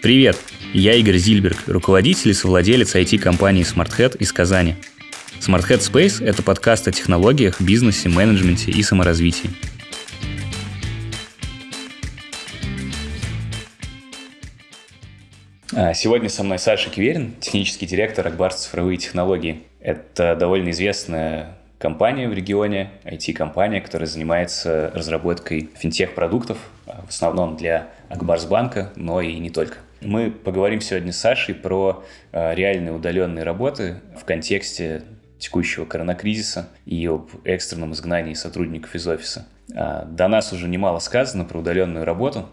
Привет, я Игорь Зильберг, руководитель и совладелец IT-компании SmartHead из Казани. SmartHead Space – это подкаст о технологиях, бизнесе, менеджменте и саморазвитии. А, сегодня со мной Саша Киверин, технический директор Акбар цифровые технологии. Это довольно известная компания в регионе, IT-компания, которая занимается разработкой финтех-продуктов, а, в основном для Акбарсбанка, но и не только. Мы поговорим сегодня с Сашей про э, реальные удаленные работы в контексте текущего коронакризиса и об экстренном изгнании сотрудников из офиса. А, до нас уже немало сказано про удаленную работу.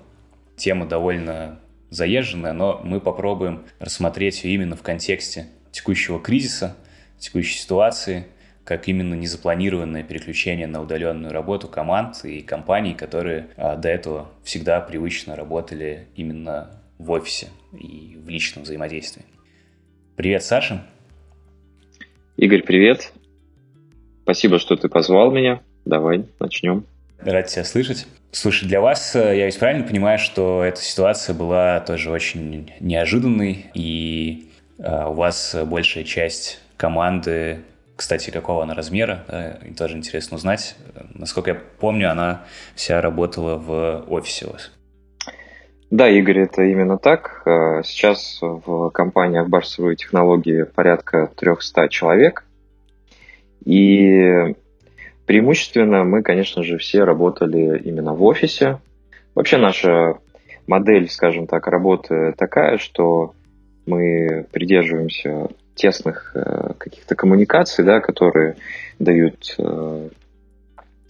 Тема довольно заезженная, но мы попробуем рассмотреть ее именно в контексте текущего кризиса, текущей ситуации, как именно незапланированное переключение на удаленную работу команд и компаний, которые а, до этого всегда привычно работали именно в офисе и в личном взаимодействии. Привет, Саша. Игорь, привет. Спасибо, что ты позвал меня. Давай, начнем. Рад тебя слышать. Слушай, для вас, э, я ведь правильно понимаю, что эта ситуация была тоже очень неожиданной, и э, у вас большая часть команды, кстати, какого она размера, да, тоже интересно узнать. Насколько я помню, она вся работала в офисе у вас. Да, Игорь, это именно так. Э, сейчас в компании Акбарсовые технологии порядка 300 человек. И преимущественно мы, конечно же, все работали именно в офисе. Вообще наша модель, скажем так, работы такая, что мы придерживаемся тесных э, каких-то коммуникаций, да, которые дают э,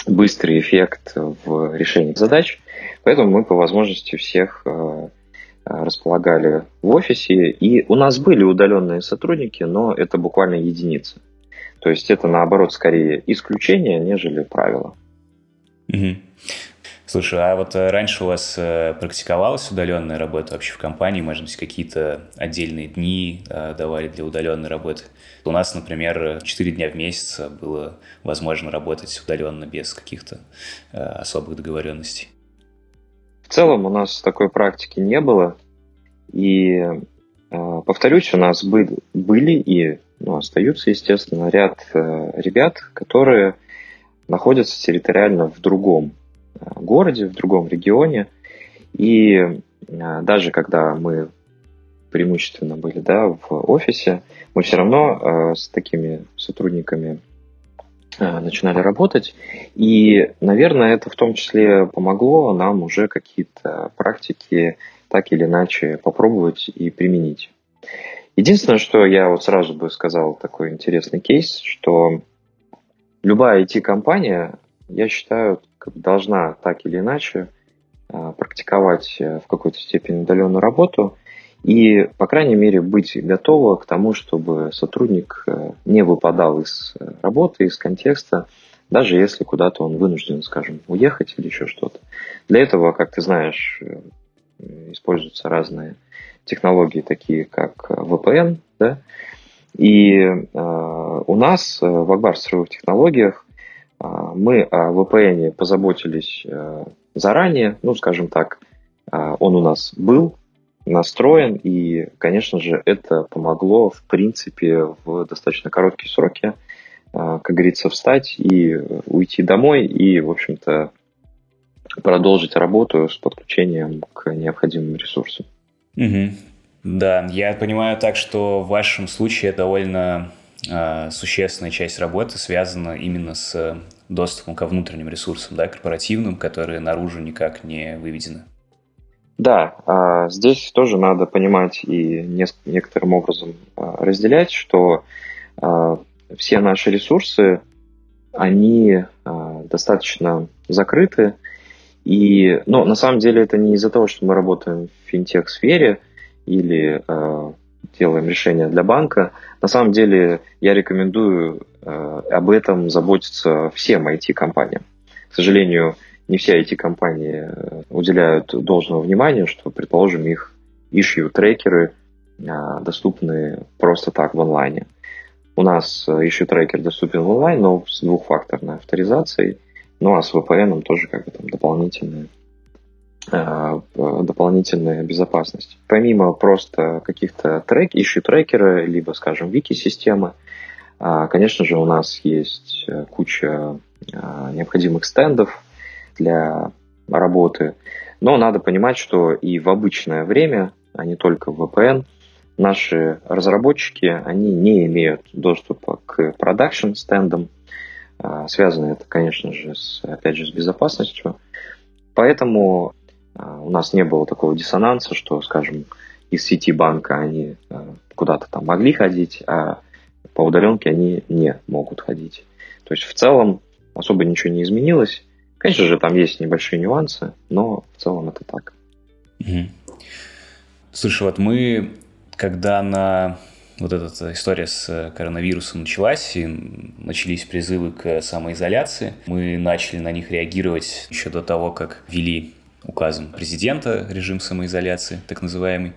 быстрый эффект в решении задач. Поэтому мы по возможности всех э, располагали в офисе. И у нас были удаленные сотрудники, но это буквально единицы. То есть это, наоборот, скорее исключение, нежели правило. Угу. Слушай, а вот э, раньше у вас э, практиковалась удаленная работа вообще в компании? Может быть, какие-то отдельные дни э, давали для удаленной работы? У нас, например, 4 дня в месяц было возможно работать удаленно без каких-то особых договоренностей. В целом у нас такой практики не было. И, повторюсь, у нас были, были и ну, остаются, естественно, ряд ребят, которые находятся территориально в другом городе, в другом регионе. И а, даже когда мы преимущественно были да, в офисе, мы все равно а, с такими сотрудниками начинали работать. И, наверное, это в том числе помогло нам уже какие-то практики так или иначе попробовать и применить. Единственное, что я вот сразу бы сказал, такой интересный кейс, что любая IT-компания, я считаю, должна так или иначе а, практиковать э, в какой-то степени удаленную работу и, по крайней мере, быть готова к тому, чтобы сотрудник э, не выпадал из э, работы, из контекста, даже если куда-то он вынужден, скажем, уехать или еще что-то. Для этого, как ты знаешь, используются разные технологии, такие как VPN, да, и э, у нас в Акбар цифровых технологиях а, мы о VPN позаботились э, заранее, ну, скажем так, а, он у нас был настроен, и, конечно же, это помогло, в принципе, в достаточно короткие сроки, а, как говорится, встать и уйти домой, и, в общем-то, продолжить работу с подключением к необходимым ресурсам. Угу. Да, я понимаю так, что в вашем случае довольно э, существенная часть работы связана именно с доступом ко внутренним ресурсам, да, корпоративным, которые наружу никак не выведены. Да, а, здесь тоже надо понимать и некоторым образом а, разделять, что а, все наши ресурсы, они достаточно закрыты, и, ну, на самом деле это не из-за того, что мы работаем в финтех-сфере или делаем решения для банка. На самом деле я рекомендую об этом заботиться всем IT-компаниям. К сожалению, не все IT-компании э, уделяют должного внимания, что, предположим, их issue трекеры э, доступны просто так в онлайне. У нас issue трекер доступен в онлайн, но с двухфакторной авторизацией, ну а с VPN тоже как бы там дополнительная э, дополнительная безопасность. Помимо просто каких-то трек, ищу трекеры, либо, скажем, вики-системы, конечно же, у нас есть э, куча необходимых стендов для работы, но надо понимать, что и в обычное время, а не только в VPN, наши разработчики, они не имеют доступа к продакшн стендам. А, связано это, конечно же, с, опять же, с безопасностью. Поэтому у нас не было такого диссонанса, что, скажем, из сети банка они куда-то там могли ходить, а по удаленке они не могут ходить. То есть в целом особо ничего не изменилось. Конечно же, там есть небольшие нюансы, но в целом это так. Угу. Слушай, вот мы, когда на вот эта история с коронавирусом началась, и начались призывы к самоизоляции, мы начали на них реагировать еще до того, как ввели указом президента режим самоизоляции, так называемый.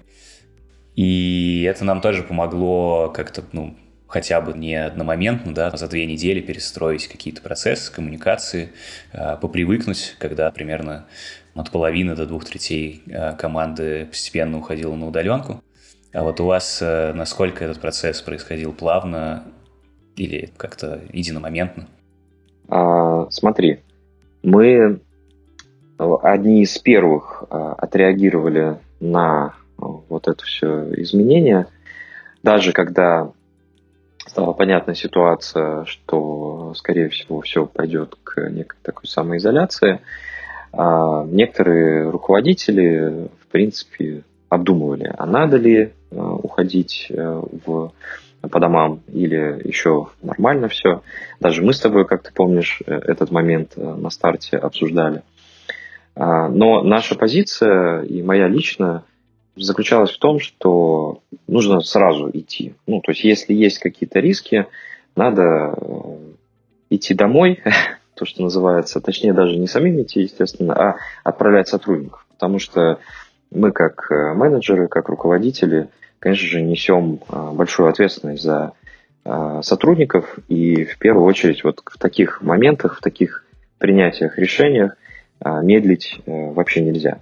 И это нам тоже помогло как-то, ну, хотя бы не одномоментно, да, за две недели перестроить какие-то процессы, коммуникации, а, попривыкнуть, когда примерно от половины до двух третей а, команды постепенно уходила на удаленку. А вот у вас э, насколько этот процесс происходил плавно или как-то единомоментно? А, смотри, мы одни из первых отреагировали на вот это все изменение, даже когда стала понятна ситуация, что, скорее всего, все пойдет к некой такой самоизоляции, а некоторые руководители, в принципе, обдумывали, а надо ли э, уходить э, в, по домам или еще нормально все. Даже мы с тобой, как ты помнишь, э, этот момент на старте обсуждали. А, но наша позиция и моя личная – заключалась в том, что нужно сразу идти. Ну, то есть, если есть какие-то риски, надо э, идти домой, то, что называется, точнее, даже не самим идти, естественно, а отправлять сотрудников. Потому что мы, как э, менеджеры, как руководители, конечно же, несем э, большую ответственность за сотрудников, и в первую очередь вот в таких моментах, в таких принятиях, решениях медлить вообще нельзя.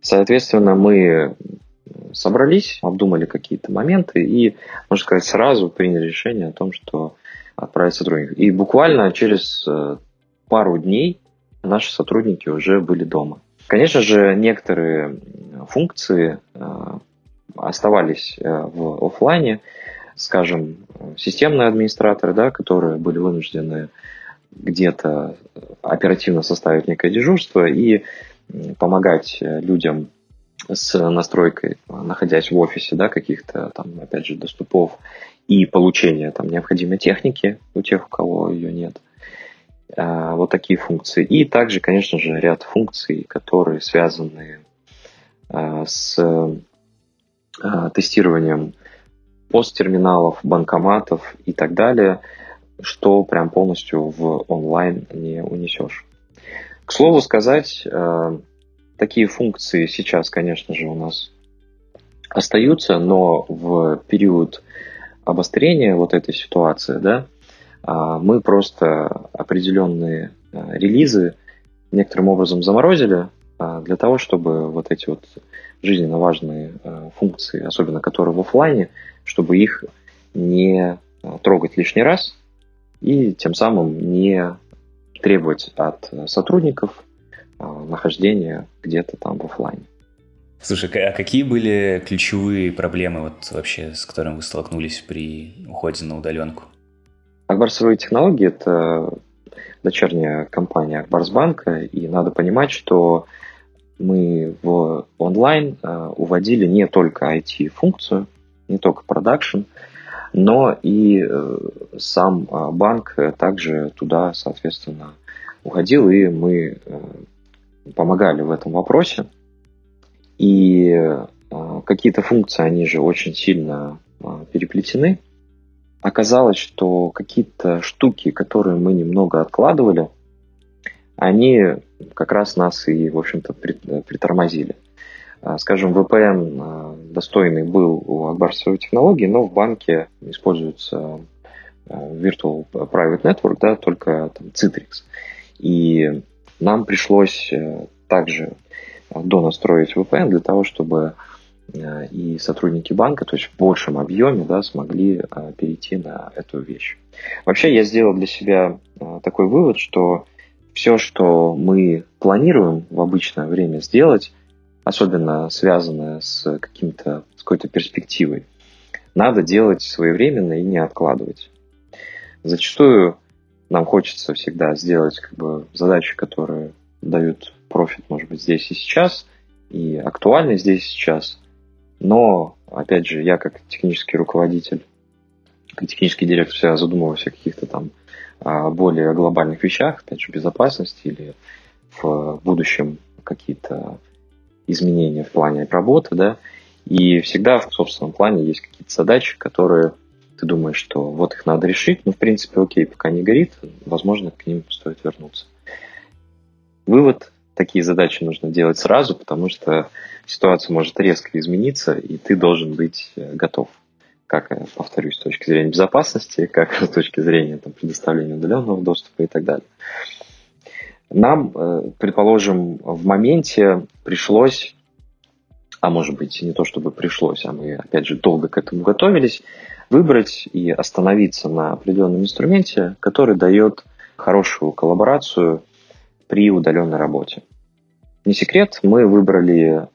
Соответственно, мы собрались, обдумали какие-то моменты и, можно сказать, сразу приняли решение о том, что отправить сотрудников. И буквально через э, пару дней наши сотрудники уже были дома. Конечно же, некоторые функции э, оставались э, в офлайне, скажем, системные администраторы, да, которые были вынуждены где-то оперативно составить некое дежурство и помогать э, людям с настройкой, находясь в офисе, да, каких-то там, опять же, доступов и получения там необходимой техники у тех, у кого ее нет. А, вот такие функции. И также, конечно же, ряд функций, которые связаны а, с а, тестированием посттерминалов, банкоматов и так далее, что прям полностью в онлайн не унесешь. К слову сказать, э, такие функции сейчас, конечно же, у нас остаются, но в период обострения вот этой ситуации, да, а, мы просто определенные э, релизы некоторым образом заморозили а, для того, чтобы вот эти вот жизненно важные э, функции, особенно которые в офлайне, чтобы их не трогать лишний раз и тем самым не требовать от э, сотрудников э, нахождения где-то там в офлайне. Слушай, а какие были ключевые проблемы вот вообще, с которыми вы столкнулись при уходе на удаленку? Акбарсовые технологии – это дочерняя компания Акбарсбанка, и надо понимать, что мы в онлайн э, уводили не только IT-функцию, не только продакшн, но и э, сам э, банк также туда, соответственно, уходил, и мы э, помогали в этом вопросе. И какие-то функции, они же очень сильно переплетены. Оказалось, что какие-то штуки, которые мы немного откладывали, они как раз нас и, в общем-то, притормозили. А, скажем, VPN а, достойный был у Акбарсовой технологии, но в банке используется а, Virtual Private Network, да, только там, Citrix. И нам пришлось э, также донастроить VPN для того, чтобы и сотрудники банка, то есть в большем объеме, да, смогли перейти на эту вещь. Вообще я сделал для себя такой вывод, что все, что мы планируем в обычное время сделать, особенно связанное с каким-то с какой-то перспективой, надо делать своевременно и не откладывать. Зачастую нам хочется всегда сделать как бы, задачи, которые дают профит, может быть, здесь и сейчас, и актуальны здесь и сейчас. Но, опять же, я как технический руководитель, как технический директор всегда задумываюсь о каких-то там а, более глобальных вещах, опять же, безопасности или в будущем какие-то изменения в плане работы, да, и всегда в собственном плане есть какие-то задачи, которые ты думаешь, что вот их надо решить, но в принципе окей, пока не горит, возможно, к ним стоит вернуться. Вывод, такие задачи нужно делать сразу, потому что ситуация может резко измениться, и ты должен быть э, готов. Как, э, повторюсь, с точки зрения безопасности, как с точки зрения там, предоставления удаленного доступа и так далее. Нам, э, предположим, в моменте пришлось а может быть не то чтобы пришлось, а мы опять же долго к этому готовились, выбрать и остановиться на определенном инструменте, который дает хорошую коллаборацию при удаленной работе. Не секрет, мы выбрали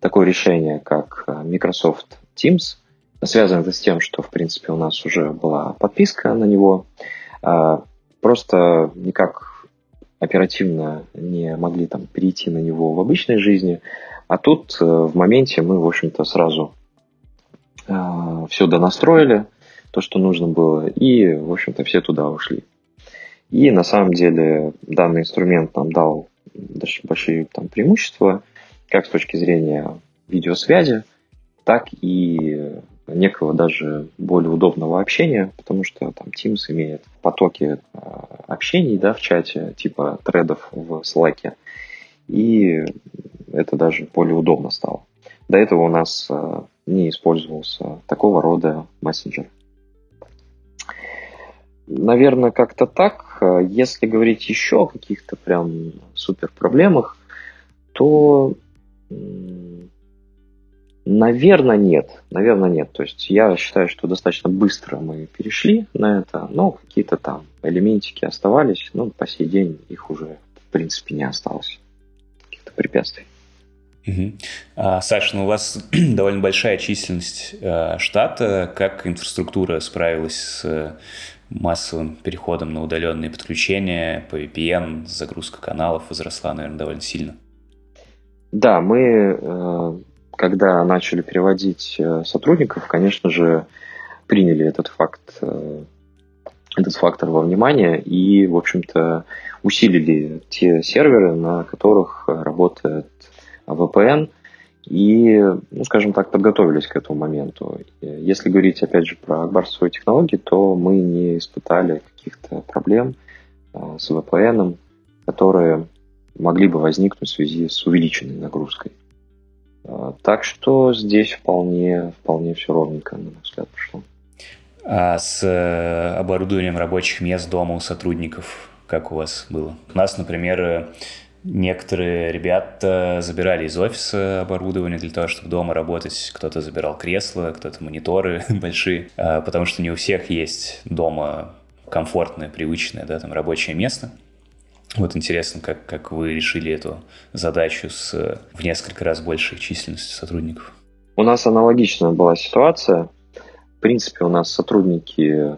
такое решение, как Microsoft Teams. Связано это с тем, что, в принципе, у нас уже была подписка на него. А, просто никак оперативно не могли там перейти на него в обычной жизни. А тут э, в моменте мы, в общем-то, сразу э, все донастроили, то, что нужно было, и, в общем-то, все туда ушли. И на самом деле данный инструмент нам дал большие там, преимущества, как с точки зрения видеосвязи, так и некого даже более удобного общения, потому что там Teams имеет потоки э, общений да, в чате, типа тредов в Slack, и это даже более удобно стало. До этого у нас э, не использовался такого рода мессенджер. Наверное, как-то так. Если говорить еще о каких-то прям супер проблемах, то, наверное, нет. Наверное, нет. То есть я считаю, что достаточно быстро мы перешли на это, но какие-то там элементики оставались, но по сей день их уже, в принципе, не осталось препятствий. Угу. А, Саша, ну у вас довольно большая численность а, штата. Как инфраструктура справилась с массовым переходом на удаленные подключения по VPN, загрузка каналов возросла, наверное, довольно сильно? Да, мы, э, когда начали переводить э, сотрудников, конечно же, приняли этот факт э, этот фактор во внимание и, в общем-то, усилили те серверы, на которых работает VPN, и, ну, скажем так, подготовились к этому моменту. Если говорить, опять же, про барсовые технологии, то мы не испытали каких-то проблем а, с VPN, которые могли бы возникнуть в связи с увеличенной нагрузкой. А, так что здесь вполне, вполне все ровненько, на мой взгляд, прошло. А с э, оборудованием рабочих мест дома у сотрудников как у вас было? У нас, например, некоторые ребята забирали из офиса оборудование для того, чтобы дома работать. Кто-то забирал кресла, кто-то мониторы большие, а, потому что не у всех есть дома комфортное, привычное, да, там рабочее место. Вот интересно, как, как вы решили эту задачу с в несколько раз большей численностью сотрудников? У нас аналогичная была ситуация. В принципе, у нас сотрудники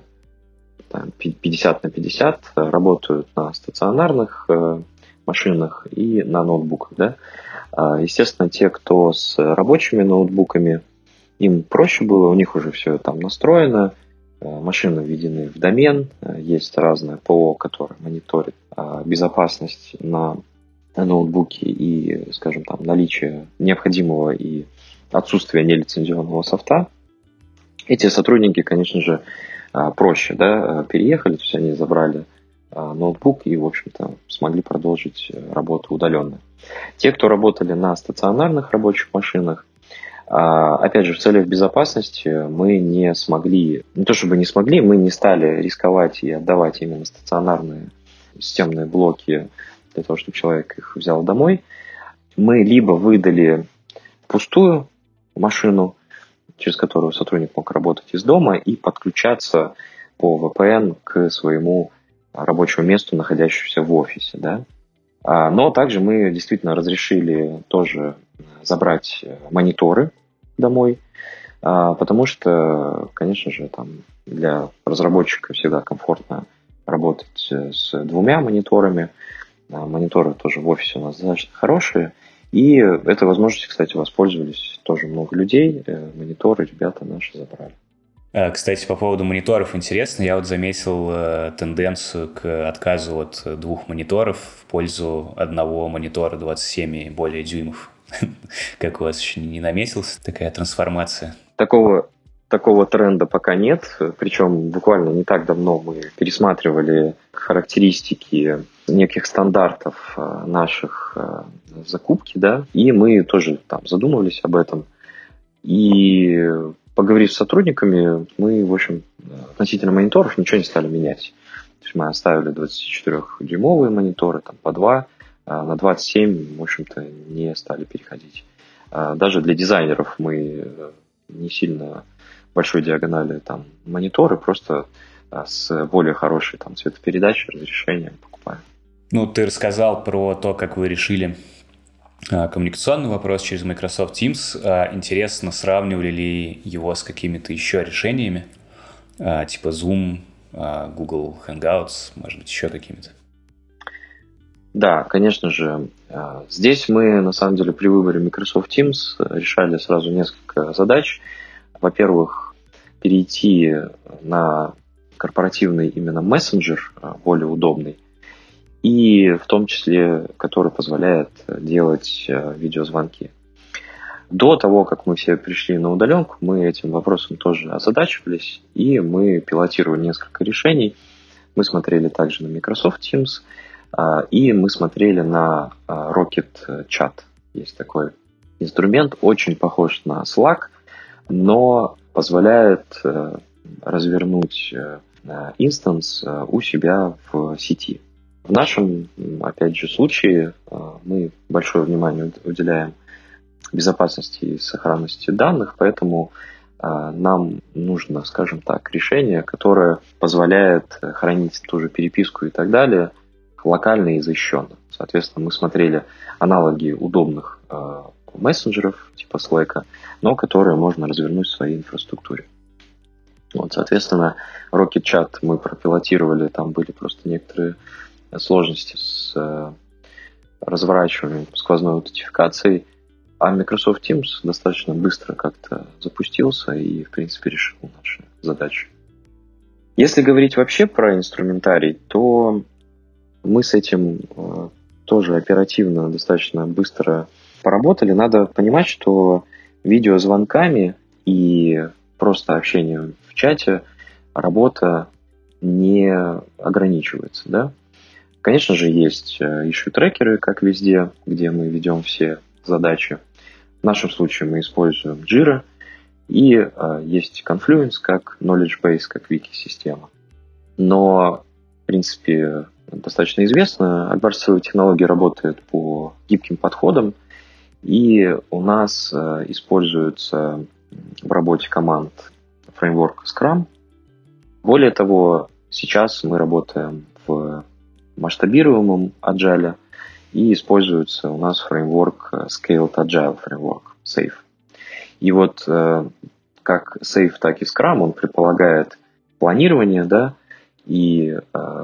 там, 50 на 50 работают на стационарных э, машинах и на ноутбуках. Да? А, естественно, те, кто с рабочими ноутбуками, им проще было, у них уже все там настроено, э, машины введены в домен, э, есть разное ПО, которое мониторит а, безопасность на ноутбуке и, скажем, там, наличие необходимого и отсутствие нелицензионного софта. Эти сотрудники, конечно же, проще да, переехали, то есть они забрали ноутбук и, в общем-то, смогли продолжить э, работу удаленно. Те, кто работали на стационарных рабочих машинах, опять же, в целях безопасности мы не смогли, не то чтобы не смогли, мы не стали рисковать и отдавать именно стационарные системные блоки для того, чтобы человек их взял домой. мы либо выдали пустую машину, через которую сотрудник мог работать из дома и подключаться по VPN к своему рабочему месту, находящемуся в офисе. Да? А, но также мы действительно разрешили тоже забрать мониторы домой, а, потому что, конечно же, там для разработчика всегда комфортно работать с двумя мониторами. А, мониторы тоже в офисе у нас достаточно хорошие. И этой возможностью, кстати, воспользовались тоже много людей. Э, мониторы ребята наши забрали. Кстати, по поводу мониторов интересно, я вот заметил э, тенденцию к отказу от двух мониторов в пользу одного монитора 27 и более дюймов. Как у вас еще не наметилась такая трансформация? Такого такого тренда пока нет. Причем буквально не так давно мы пересматривали характеристики неких стандартов э, наших э, закупки, да, и мы тоже там задумывались об этом. И поговорив с сотрудниками, мы, в общем, относительно мониторов ничего не стали менять. То есть мы оставили 24-дюймовые мониторы, там по два, а на 27, в общем-то, не стали переходить. А даже для дизайнеров мы не сильно большой диагонали там мониторы, просто а, с более хорошей там цветопередачей, разрешением покупаем. Ну, ты рассказал про то, как вы решили а, коммуникационный вопрос через Microsoft Teams. А, интересно, сравнивали ли его с какими-то еще решениями, типа Zoom, Google Hangouts, может быть, еще какими-то? Да, конечно же. Здесь мы, на самом деле, при выборе Microsoft Teams решали сразу несколько задач. Во-первых, перейти на корпоративный именно мессенджер, а, более удобный, и в том числе, который позволяет делать видеозвонки. До того, как мы все пришли на удаленку, мы этим вопросом тоже озадачивались, и мы пилотировали несколько решений. Мы смотрели также на Microsoft Teams, и мы смотрели на Rocket Chat. Есть такой инструмент, очень похож на Slack – но позволяет э, развернуть э, инстанс э, у себя в сети. В нашем, опять же, случае мы большое внимание уделяем безопасности и сохранности данных, поэтому нам нужно, скажем так, решение, которое позволяет хранить ту же переписку и так далее локально и защищенно. Соответственно, мы смотрели аналоги удобных мессенджеров типа Slack, но которые можно развернуть в своей инфраструктуре. Вот, соответственно, Rocket Chat мы пропилотировали, там были просто некоторые сложности с э, разворачиванием сквозной аутентификацией, а Microsoft Teams достаточно быстро как-то запустился и, в принципе, решил наши задачи. Если говорить вообще про инструментарий, то мы с этим э, тоже оперативно, достаточно быстро поработали. Надо понимать, что видеозвонками и просто общением в чате работа не ограничивается. Да? Конечно же, есть issue-трекеры, как везде, где мы ведем все задачи. В нашем случае мы используем Jira, и э, есть Confluence как knowledge base, как вики-система. Но, принципе, достаточно известно, Акбарсовая технология работает по гибким подходам – и у нас э, используется в работе команд фреймворк Scrum. Более того, сейчас мы работаем в масштабируемом Agile, и используется у нас фреймворк Scaled Agile Framework, SAFe. И вот э, как SAFe, так и Scrum, он предполагает планирование, да, и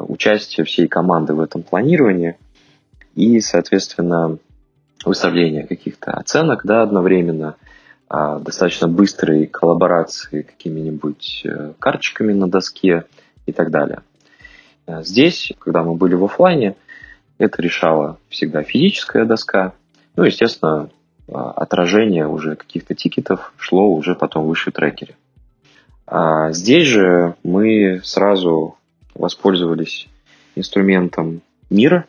участие всей команды в этом планировании, и, соответственно, выставления каких-то оценок да, одновременно, а, достаточно быстрой коллаборации какими-нибудь э, карточками на доске и так далее. А, здесь, когда мы были в офлайне, это решала всегда физическая доска. Ну, естественно, а, отражение уже каких-то тикетов шло уже потом выше трекере. А здесь же мы сразу воспользовались инструментом мира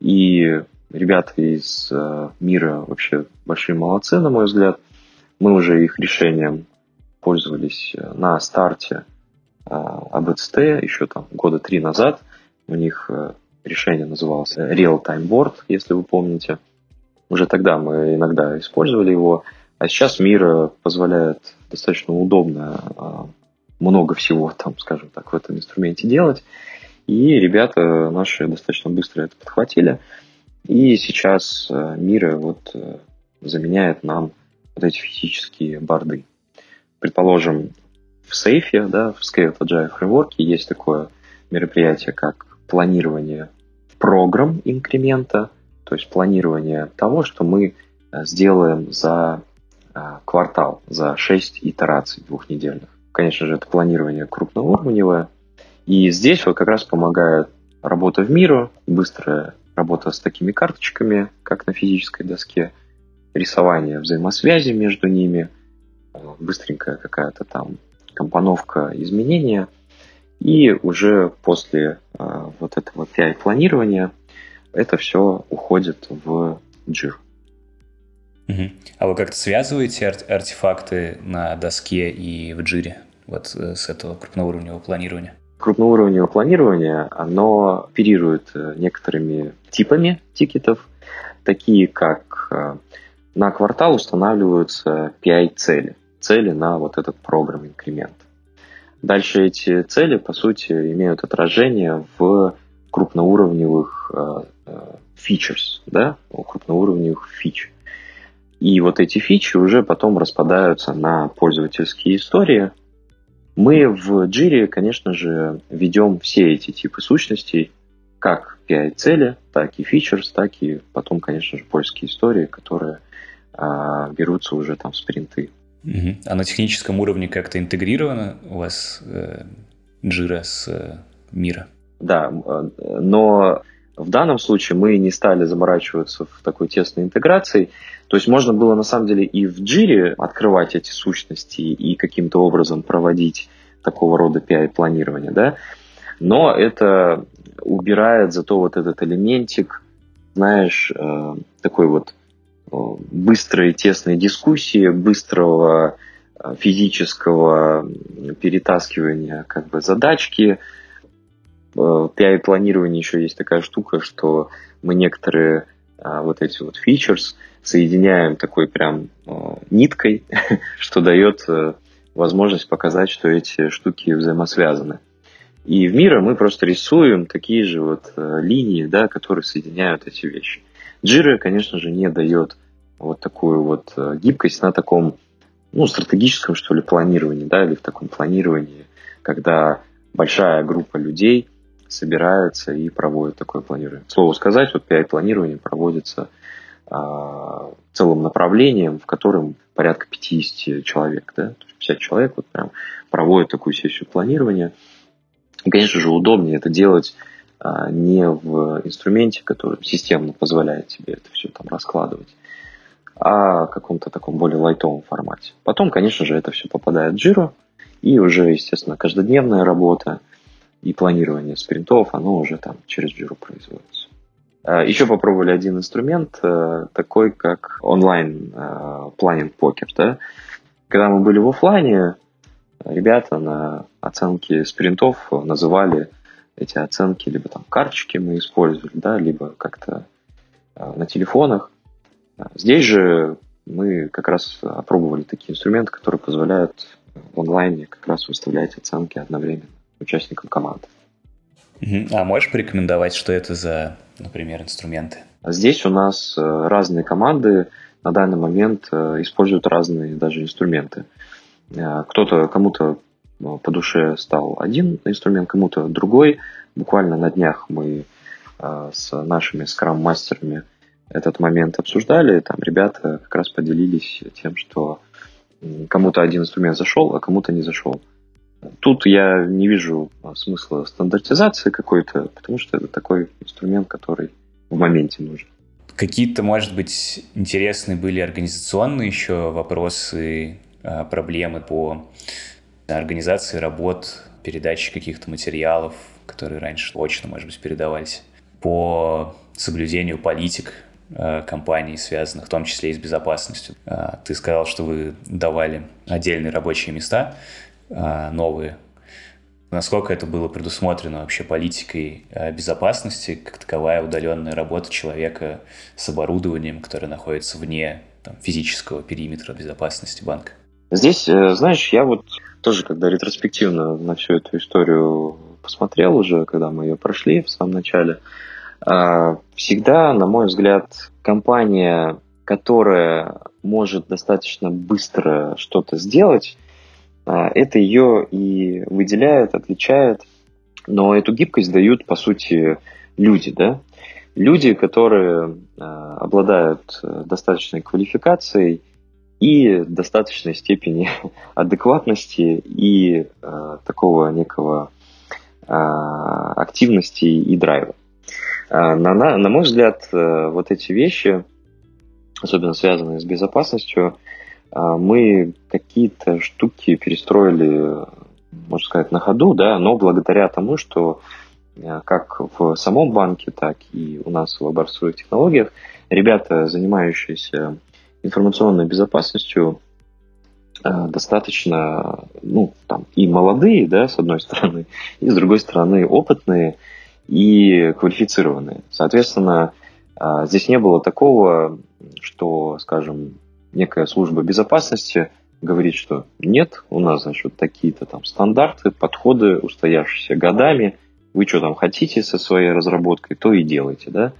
и Ребята из э, мира вообще большие молодцы, на мой взгляд. Мы уже их решением пользовались э, на старте э, АБЦТ еще там года три назад. У них решение называлось Real Time Board, если вы помните. Уже тогда мы иногда использовали его, а сейчас мир позволяет достаточно удобно много всего, там, скажем так, в этом инструменте делать. И ребята наши достаточно быстро это подхватили. И сейчас а, мира вот э, заменяет нам вот эти физические борды. Предположим, в сейфе, да, в Scale Agile Framework есть такое мероприятие, как планирование программ инкремента, то есть планирование того, что мы э, сделаем за э, квартал, за 6 итераций двухнедельных. Конечно же, это планирование крупноуровневое. И здесь вот как раз помогает работа в миру, быстрая работа с такими карточками, как на физической доске, рисование взаимосвязи между ними, быстренькая какая-то там компоновка изменения, и уже после э, вот этого PI-планирования это все уходит в. Угу. А вы как-то связываете ар- артефакты на доске и в Jira вот э, с этого крупноуровневого планирования? Крупноуровневое планирование, оно оперирует э, некоторыми типами тикетов, такие как э, на квартал устанавливаются PI-цели, цели на вот этот программ инкремент. Дальше эти цели, по сути, имеют отражение в крупноуровневых features, да, крупноуровневых фич. И вот эти фичи уже потом распадаются на пользовательские истории. Мы в Jira, конечно же, ведем все эти типы сущностей, как PI-цели, так и features, так и потом, конечно же, польские истории, которые а, берутся уже там в спринты. Угу. А на техническом уровне как-то интегрировано у вас э, Jira с э, мира? Да, э, но в данном случае мы не стали заморачиваться в такой тесной интеграции. То есть можно было на самом деле и в Jira открывать эти сущности и каким-то образом проводить такого рода PI-планирование, да, но это убирает зато вот этот элементик, знаешь, э, такой вот быстрой тесной дискуссии, быстрого э, физического перетаскивания как бы задачки. В э, PI-планировании еще есть такая штука, что мы некоторые э, вот эти вот features соединяем такой прям ниткой, что дает возможность показать, что эти штуки взаимосвязаны. И в мире мы просто рисуем такие же вот линии, да, которые соединяют эти вещи. Jira, конечно же, не дает вот такую вот э, гибкость на таком, ну, стратегическом, что ли, планировании, да, или в таком планировании, когда большая группа людей собирается и проводит такое планирование. Слово сказать, вот PI-планирование проводится а, целым направлением, в котором порядка 50 человек, да, 50 человек вот прям проводят такую сессию планирования. И, конечно же, удобнее это делать а, не в инструменте, который системно позволяет тебе это все там раскладывать, а в каком-то таком более лайтовом формате. Потом, конечно же, это все попадает в Jira, и уже, естественно, каждодневная работа и планирование спринтов, оно уже там через Jira производится. А, Еще попробовали один инструмент, э, такой как онлайн э, планинг покер. Да? Когда мы были в офлайне, ребята на оценке спринтов называли эти оценки, либо там карточки мы использовали, да, либо как-то э, на телефонах. Здесь же мы как раз опробовали такие инструменты, которые позволяют в онлайне как раз выставлять оценки одновременно участникам команды. А можешь порекомендовать, что это за, например, инструменты? Здесь у нас э, разные команды на данный момент э, используют разные даже инструменты. Кто-то, кому-то по душе стал один инструмент, кому-то другой. Буквально на днях мы э, с нашими скрам-мастерами этот момент обсуждали. Там ребята как раз поделились тем, что кому-то один инструмент зашел, а кому-то не зашел. Тут я не вижу смысла стандартизации какой-то, потому что это такой инструмент, который в моменте нужен. Какие-то, может быть, интересные были организационные еще вопросы, а, проблемы по организации работ, передачи каких-то материалов, которые раньше очно, может быть, передавались, по соблюдению политик э, компаний, связанных в том числе и с безопасностью. Ты сказал, что вы давали отдельные рабочие места, новые. Насколько это было предусмотрено вообще политикой э, безопасности, как таковая удаленная работа человека с оборудованием, которое находится вне там, физического периметра безопасности банка? Здесь, э, знаешь, я вот тоже, когда ретроспективно на всю эту историю посмотрел уже, когда мы ее прошли в самом начале, а, всегда, на мой взгляд, компания, которая может достаточно быстро что-то сделать, а, это ее и выделяет, отличает, но эту гибкость дают, по сути, люди, да, люди, которые а, обладают э, достаточной квалификацией и достаточной степени адекватности и э, такого некого э, активности и драйва. На, на, на мой взгляд, вот эти вещи, особенно связанные с безопасностью, а, мы какие-то штуки перестроили, можно сказать, на ходу, да, но благодаря тому, что а, как в самом банке, так и у нас в лабораторных технологиях ребята, занимающиеся информационной безопасностью, а, достаточно, ну, там, и молодые, да, с одной стороны, и с другой стороны опытные и квалифицированные. Соответственно, здесь не было такого, что, скажем, некая служба безопасности говорит, что нет, у нас, значит, такие-то там стандарты, подходы, устоявшиеся годами, вы что там хотите со своей разработкой, то и делайте, да.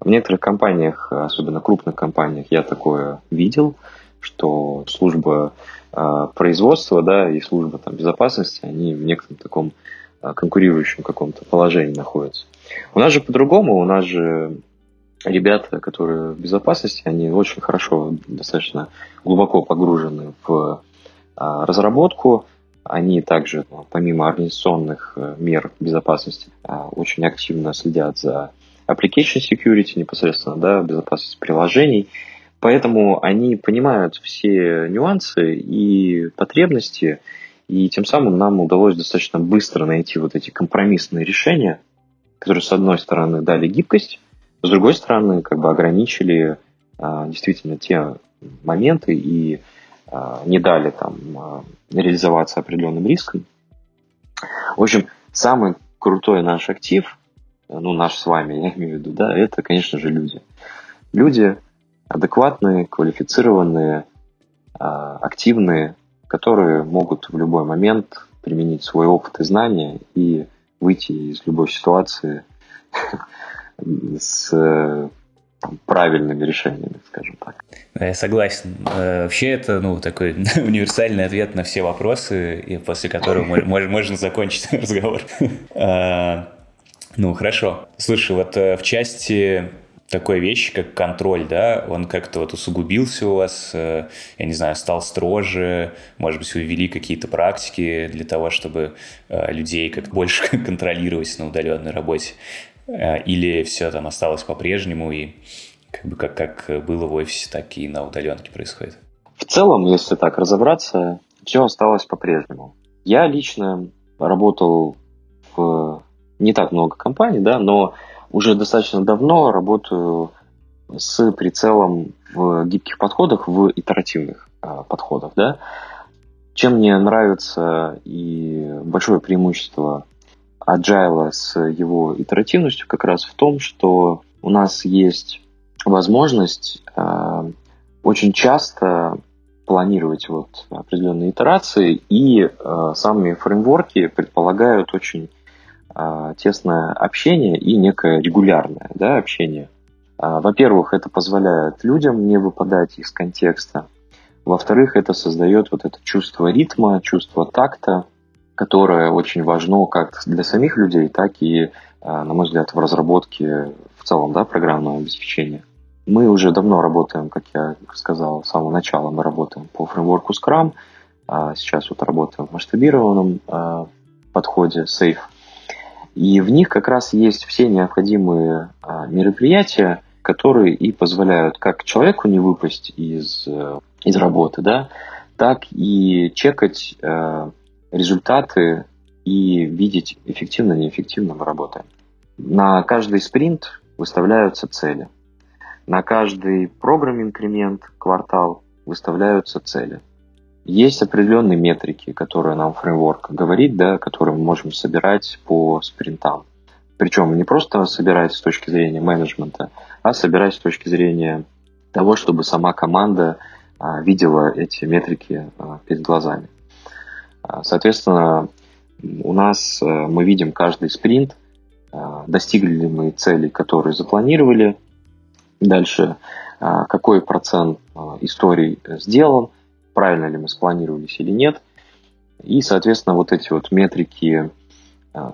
В некоторых компаниях, особенно крупных компаниях, я такое видел, что служба э, производства, да, и служба там, безопасности, они в некотором таком э, конкурирующем каком-то положении находятся. У нас же по-другому, у нас же ребята, которые в безопасности, они очень хорошо, достаточно глубоко погружены в а, разработку. Они также, ну, помимо организационных э, мер безопасности, а, очень активно следят за application security непосредственно, да, безопасность приложений. Поэтому они понимают все нюансы и потребности, и тем самым нам удалось достаточно быстро найти вот эти компромиссные решения, которые, с одной стороны, дали гибкость, с другой стороны, как бы ограничили а, действительно те моменты и а, не дали там а, реализоваться определенным риском. В общем, самый крутой наш актив, ну, наш с вами, я имею в виду, да, это, конечно же, люди. Люди адекватные, квалифицированные, активные, которые могут в любой момент применить свой опыт и знания и выйти из любой ситуации с там, правильными решениями, скажем так. Я согласен. Э, вообще это ну, такой универсальный ответ на все вопросы, и после которого можно закончить разговор. А, ну, хорошо. Слушай, вот э, в части такой вещи, как контроль, да, он как-то вот усугубился у вас, э, я не знаю, стал строже, может быть, вы ввели какие-то практики для того, чтобы людей как больше контролировать на удаленной работе. Э, или все там осталось по-прежнему и как бы как, как было в офисе, так и на удаленке происходит? В целом, если так разобраться, все осталось по-прежнему. Я лично работал в не так много компаний, да, но уже достаточно давно работаю с прицелом в гибких подходах, в итеративных э, подходах, да. Чем мне нравится и большое преимущество agile с его итеративностью как раз в том, что у нас есть возможность э, очень часто планировать вот определенные итерации, и э, сами фреймворки предполагают очень э, тесное общение и некое регулярное да, общение. Э, во-первых, это позволяет людям не выпадать из контекста. Во-вторых, это создает вот это чувство ритма, чувство такта, которое очень важно как для самих людей, так и, э, на мой взгляд, в разработке в целом да, программного обеспечения. Мы уже давно работаем, как я сказал, с самого начала мы работаем по фреймворку Scrum, а сейчас вот работаем в масштабированном э, подходе Safe. И в них как раз есть все необходимые э, мероприятия, которые и позволяют как человеку не выпасть из, из работы, да, так и чекать результаты и видеть, эффективно, неэффективно мы работаем. На каждый спринт выставляются цели. На каждый программ инкремент, квартал выставляются цели. есть определенные метрики, которые нам фреймворк говорит, да, которые мы можем собирать по спринтам. Причем не просто собирать с точки зрения менеджмента, а собирать с точки зрения того, чтобы сама команда а, видела эти метрики а, перед глазами. Соответственно, у нас мы видим каждый спринт, достигли ли мы цели, которые запланировали, дальше какой процент историй сделан, правильно ли мы спланировались или нет, и, соответственно, вот эти вот метрики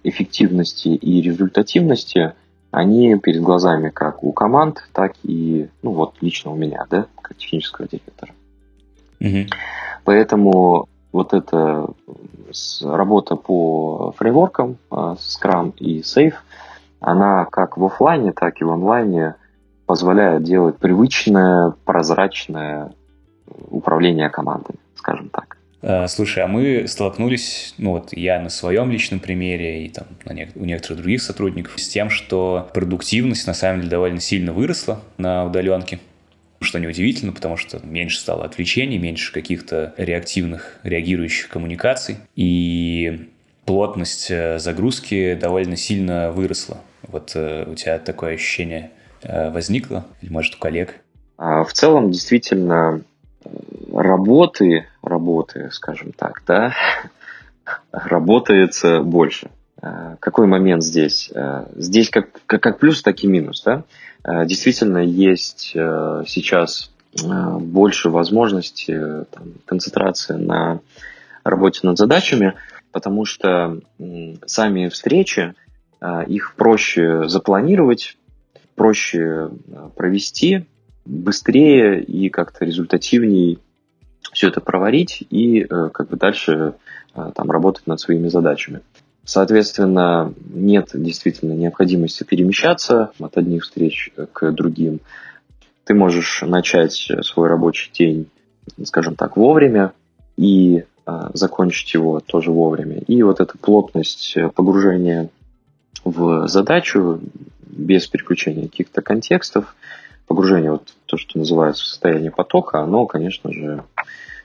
эффективности и результативности, они перед глазами как у команд, так и, ну вот, лично у меня, да, как технического директора. Угу. Поэтому вот эта работа по фреймворкам а, Scrum и Safe, она как в офлайне, так и в онлайне позволяет делать привычное, прозрачное управление командами, скажем так. Слушай, а мы столкнулись, ну вот я на своем личном примере и там на не- у некоторых других сотрудников с тем, что продуктивность на самом деле довольно сильно выросла на удаленке. Что неудивительно, потому что меньше стало отвлечений, меньше каких-то реактивных, реагирующих коммуникаций. И плотность э, загрузки довольно сильно выросла. Вот э, у тебя такое ощущение э, возникло? Или, может, у коллег? А, в целом, действительно, работы, работы, скажем так, да, работается больше. Какой момент здесь? Здесь как, как, как плюс, так и минус. Да? Э, действительно есть э, сейчас э, больше возможностей там, концентрации на работе над задачами, потому что сами встречи, их проще запланировать, проще провести, быстрее и как-то результативнее все это проварить и как бы дальше там работать над своими задачами. Соответственно, нет действительно необходимости перемещаться от одних встреч к другим. Ты можешь начать свой рабочий день, скажем так, вовремя и а, закончить его тоже вовремя. И вот эта плотность погружения в задачу без переключения каких-то контекстов, погружение вот то, что называется состояние потока, оно, конечно же,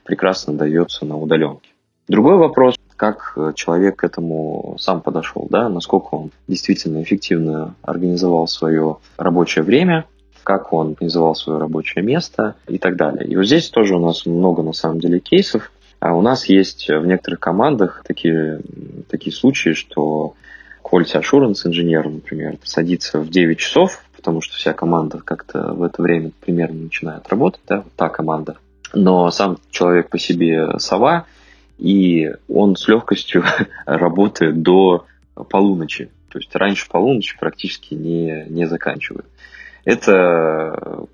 прекрасно дается на удаленке. Другой вопрос, как э, человек к этому сам подошел, да, насколько он действительно эффективно организовал свое рабочее время, как он организовал свое рабочее место и так далее. И вот здесь тоже у нас много на самом деле кейсов. А у нас есть в некоторых командах такие, такие случаи, что quality assurance инженер, например, садится в 9 часов, потому что вся команда как-то в это время примерно начинает работать, да, та команда. Но сам человек по себе сова, и он с легкостью работает до полуночи. То есть раньше полуночи практически не, не заканчивает. Это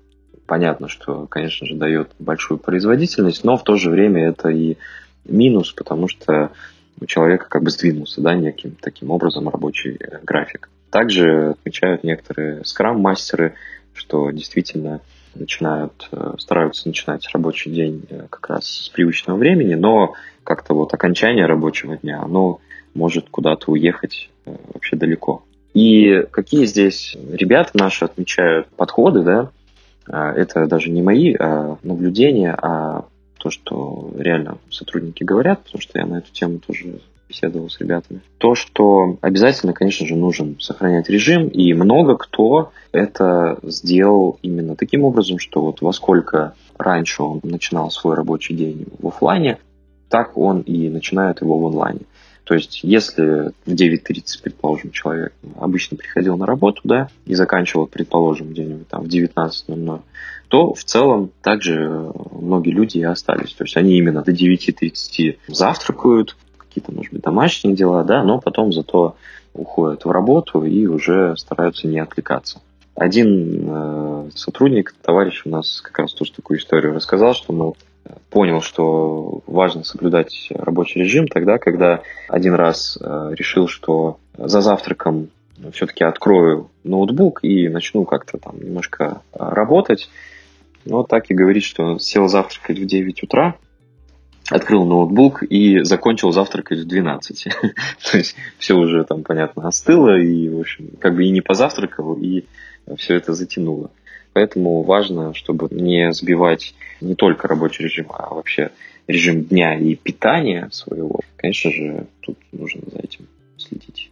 понятно, что, конечно же, дает большую производительность, но в то же время это и минус, потому что у человека как бы сдвинулся да, неким таким образом рабочий э, график. Также отмечают некоторые скрам-мастеры, что действительно начинают, э, стараются начинать рабочий день э, как раз с привычного времени, но как-то вот окончание рабочего дня, оно может куда-то уехать э, вообще далеко. И какие здесь ребята наши отмечают подходы, да, это даже не мои а наблюдения, а то, что реально сотрудники говорят, потому что я на эту тему тоже беседовал с ребятами. То, что обязательно, конечно же, нужен сохранять режим, и много кто это сделал именно таким образом, что вот во сколько раньше он начинал свой рабочий день в офлайне, так он и начинает его в онлайне. То есть, если в 9.30, предположим, человек обычно приходил на работу, да, и заканчивал, предположим, где-нибудь там в 19.00, то в целом также многие люди и остались. То есть, они именно до 9.30 завтракают, какие-то, может быть, домашние дела, да, но потом зато уходят в работу и уже стараются не отвлекаться. Один э, сотрудник, товарищ у нас как раз тоже такую историю рассказал, что мы понял, что важно соблюдать рабочий режим тогда, когда один раз э, решил, что за завтраком все-таки открою ноутбук и начну как-то там немножко э, работать. Но так и говорит, что сел завтракать в 9 утра, открыл ноутбук и закончил завтракать в 12. То есть все уже там, понятно, остыло, и, в общем, как бы и не позавтракал, и все это затянуло. Поэтому важно, чтобы не сбивать не только рабочий режим, а вообще режим дня и питания своего. Конечно же, тут нужно за этим следить.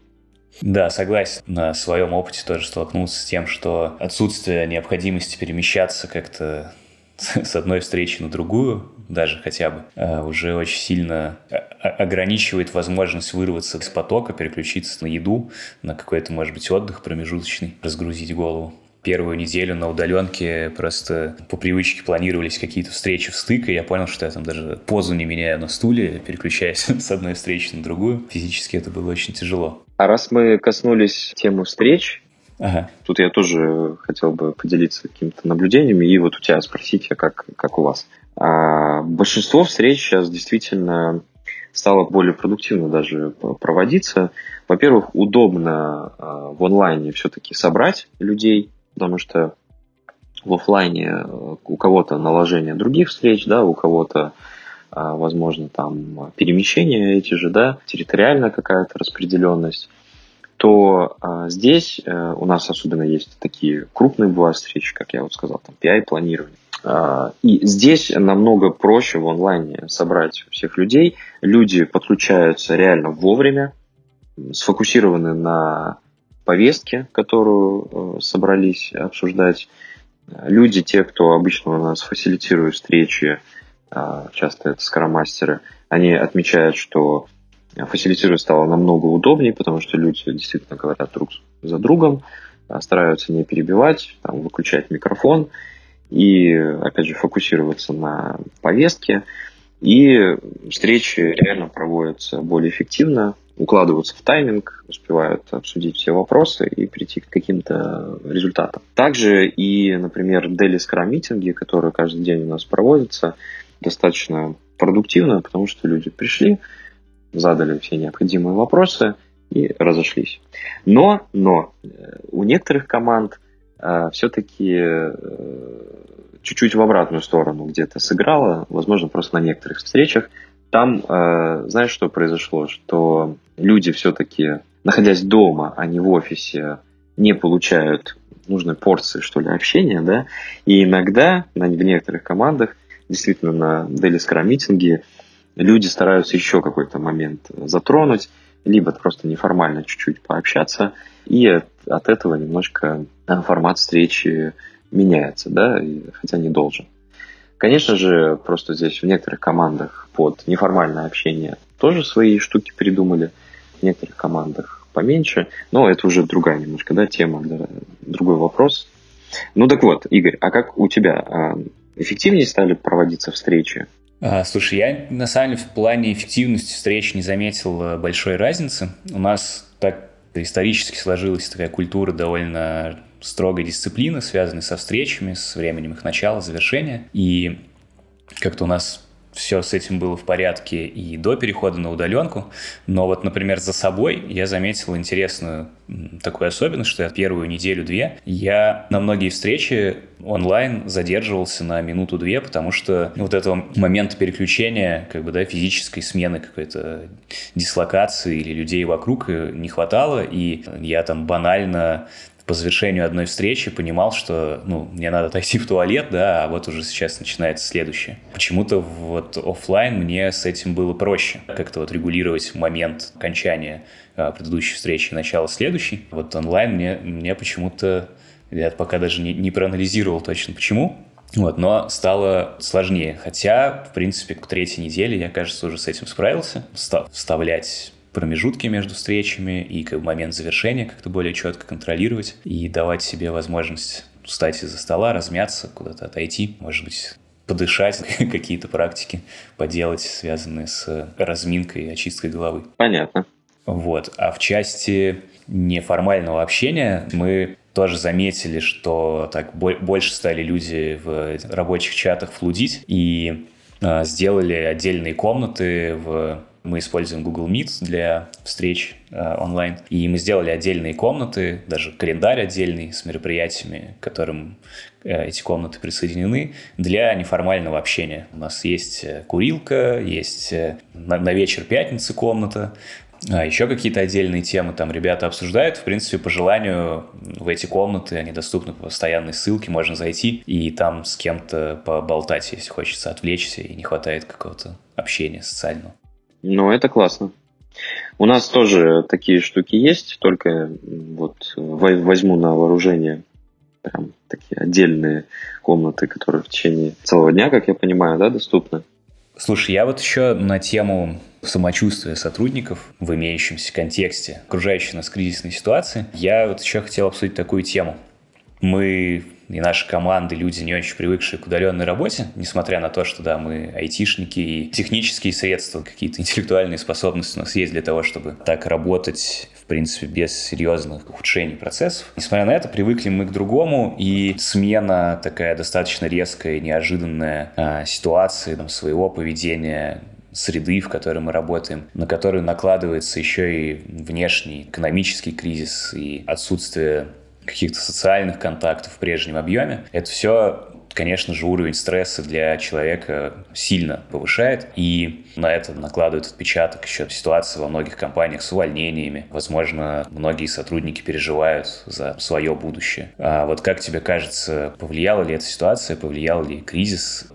Да, согласен. На своем опыте тоже столкнулся с тем, что отсутствие необходимости перемещаться как-то с одной встречи на другую, даже хотя бы, а, уже очень сильно ограничивает возможность вырваться из потока, переключиться на еду, на какой-то, может быть, отдых промежуточный, разгрузить голову первую неделю на удаленке просто по привычке планировались какие-то встречи в стык, и я понял, что я там даже позу не меняю на стуле, переключаясь с одной встречи на другую. Физически это было очень тяжело. А раз мы коснулись темы встреч, Ага. Тут я тоже хотел бы поделиться какими-то наблюдениями и вот у тебя спросить, а как, как у вас. А, большинство встреч сейчас действительно стало более продуктивно даже проводиться. Во-первых, удобно а, в онлайне все-таки собрать людей, потому что в офлайне э, у кого-то наложение других встреч, да, у кого-то а, возможно, там перемещения эти же, да, территориальная какая-то распределенность, то а, здесь а, у нас особенно есть такие крупные бывают встречи, как я вот сказал, там PI-планирование. А, и здесь намного проще в онлайне собрать всех людей. Люди подключаются реально вовремя, сфокусированы на повестке, которую э, собрались обсуждать. Люди, те, кто обычно у нас фасилитирует встречи, а, часто это скромастеры, они отмечают, что фасилитировать стало намного удобнее, потому что люди действительно говорят друг за другом, а, стараются не перебивать, там, выключать микрофон и, опять же, фокусироваться на повестке. И встречи реально проводятся более эффективно, укладываются в тайминг, успевают обсудить все вопросы и прийти к каким-то результатам. Также и, например, daily scrum митинги, которые каждый день у нас проводятся, достаточно продуктивно, потому что люди пришли, задали все необходимые вопросы и разошлись. Но, но э, у некоторых команд э, все-таки э, чуть-чуть в обратную сторону где-то сыграло, возможно, просто на некоторых встречах. Там, э, знаешь, что произошло? Что люди все-таки, находясь дома, а не в офисе, не получают нужной порции, что ли, общения, да, и иногда на, в некоторых командах, действительно, на Daily Scrum митинге люди стараются еще какой-то момент затронуть, либо просто неформально чуть-чуть пообщаться, и от, от этого немножко формат встречи меняется, да, хотя не должен. Конечно же, просто здесь в некоторых командах под неформальное общение тоже свои штуки придумали, в некоторых командах поменьше, но это уже другая немножко, да, тема, да, другой вопрос. Ну так вот, Игорь, а как у тебя а, эффективнее стали проводиться встречи? А, слушай, я на самом деле в плане эффективности встреч не заметил э, большой разницы. У нас так исторически сложилась такая культура довольно строгой дисциплины, связанной со встречами, с временем их начала, завершения. И как-то у нас все с этим было в порядке и до перехода на удаленку. Но вот, например, за собой я заметил интересную такую особенность, что я первую неделю-две я на многие встречи онлайн задерживался на минуту-две, потому что вот этого момента переключения, как бы, да, физической смены какой-то дислокации или людей вокруг э, не хватало, и я там банально по завершению одной встречи понимал, что, ну, мне надо отойти в туалет, да, а вот уже сейчас начинается следующее. Почему-то вот офлайн мне с этим было проще, как-то вот регулировать момент окончания а, предыдущей встречи и начала следующей. Вот онлайн мне, мне почему-то, я пока даже не, не проанализировал точно почему, вот, но стало сложнее. Хотя, в принципе, к третьей неделе я, кажется, уже с этим справился. Вставлять промежутки между встречами и как момент завершения как-то более четко контролировать и давать себе возможность встать из-за стола, размяться, куда-то отойти, может быть, подышать, какие-то практики поделать, связанные с разминкой и очисткой головы. Понятно. Вот. А в части неформального общения мы тоже заметили, что так больше стали люди в рабочих чатах флудить и э, сделали отдельные комнаты в мы используем Google Meet для встреч э, онлайн. И мы сделали отдельные комнаты, даже календарь отдельный с мероприятиями, к которым э, эти комнаты присоединены для неформального общения. У нас есть э, курилка, есть э, на, на вечер пятницы комната, А еще какие-то отдельные темы там ребята обсуждают. В принципе, по желанию в эти комнаты, они доступны по постоянной ссылке, можно зайти и там с кем-то поболтать, если хочется отвлечься и не хватает какого-то общения социального. Ну, это классно. У нас тоже такие штуки есть, только вот возьму на вооружение прям такие отдельные комнаты, которые в течение целого дня, как я понимаю, да, доступны. Слушай, я вот еще на тему самочувствия сотрудников в имеющемся контексте окружающей нас кризисной ситуации, я вот еще хотел обсудить такую тему. Мы и наши команды, люди, не очень привыкшие к удаленной работе, несмотря на то, что, да, мы айтишники и технические средства, какие-то интеллектуальные способности у нас есть для того, чтобы так работать в принципе, без серьезных ухудшений процессов. Несмотря на это, привыкли мы к другому, и смена такая достаточно резкая и неожиданная э, ситуации там, своего поведения, среды, в которой мы работаем, на которую накладывается еще и внешний экономический кризис и отсутствие каких-то социальных контактов в прежнем объеме. Это все конечно же, уровень стресса для человека сильно повышает, и на это накладывает отпечаток еще ситуация во многих компаниях с увольнениями. Возможно, многие сотрудники переживают за свое будущее. А вот как тебе кажется, повлияла ли эта ситуация, повлиял ли кризис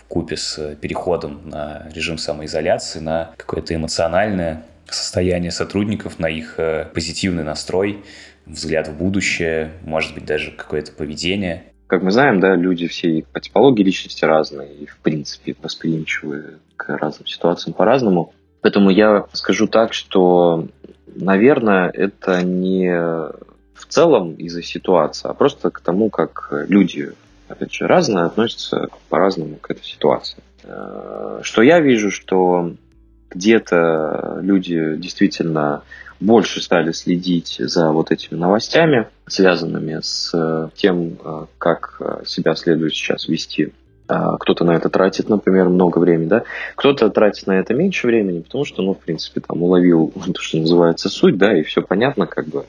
в купе с переходом на режим самоизоляции, на какое-то эмоциональное состояние сотрудников, на их э, позитивный настрой, взгляд в будущее, может быть, даже какое-то поведение. Как мы знаем, да, люди все по типологии личности разные и, в принципе, восприимчивы к разным ситуациям по-разному. Поэтому я скажу так, что, наверное, это не в целом из-за ситуации, а просто к тому, как люди, опять же, разные относятся по-разному к этой ситуации. Э, что я вижу, что где-то люди действительно больше стали следить за вот этими новостями, связанными с э, тем, э, как э, себя следует сейчас вести. А, кто-то на это тратит, например, много времени, да, кто-то тратит на это меньше времени, потому что, ну, в принципе, там уловил то, что называется суть, да, и все понятно, как бы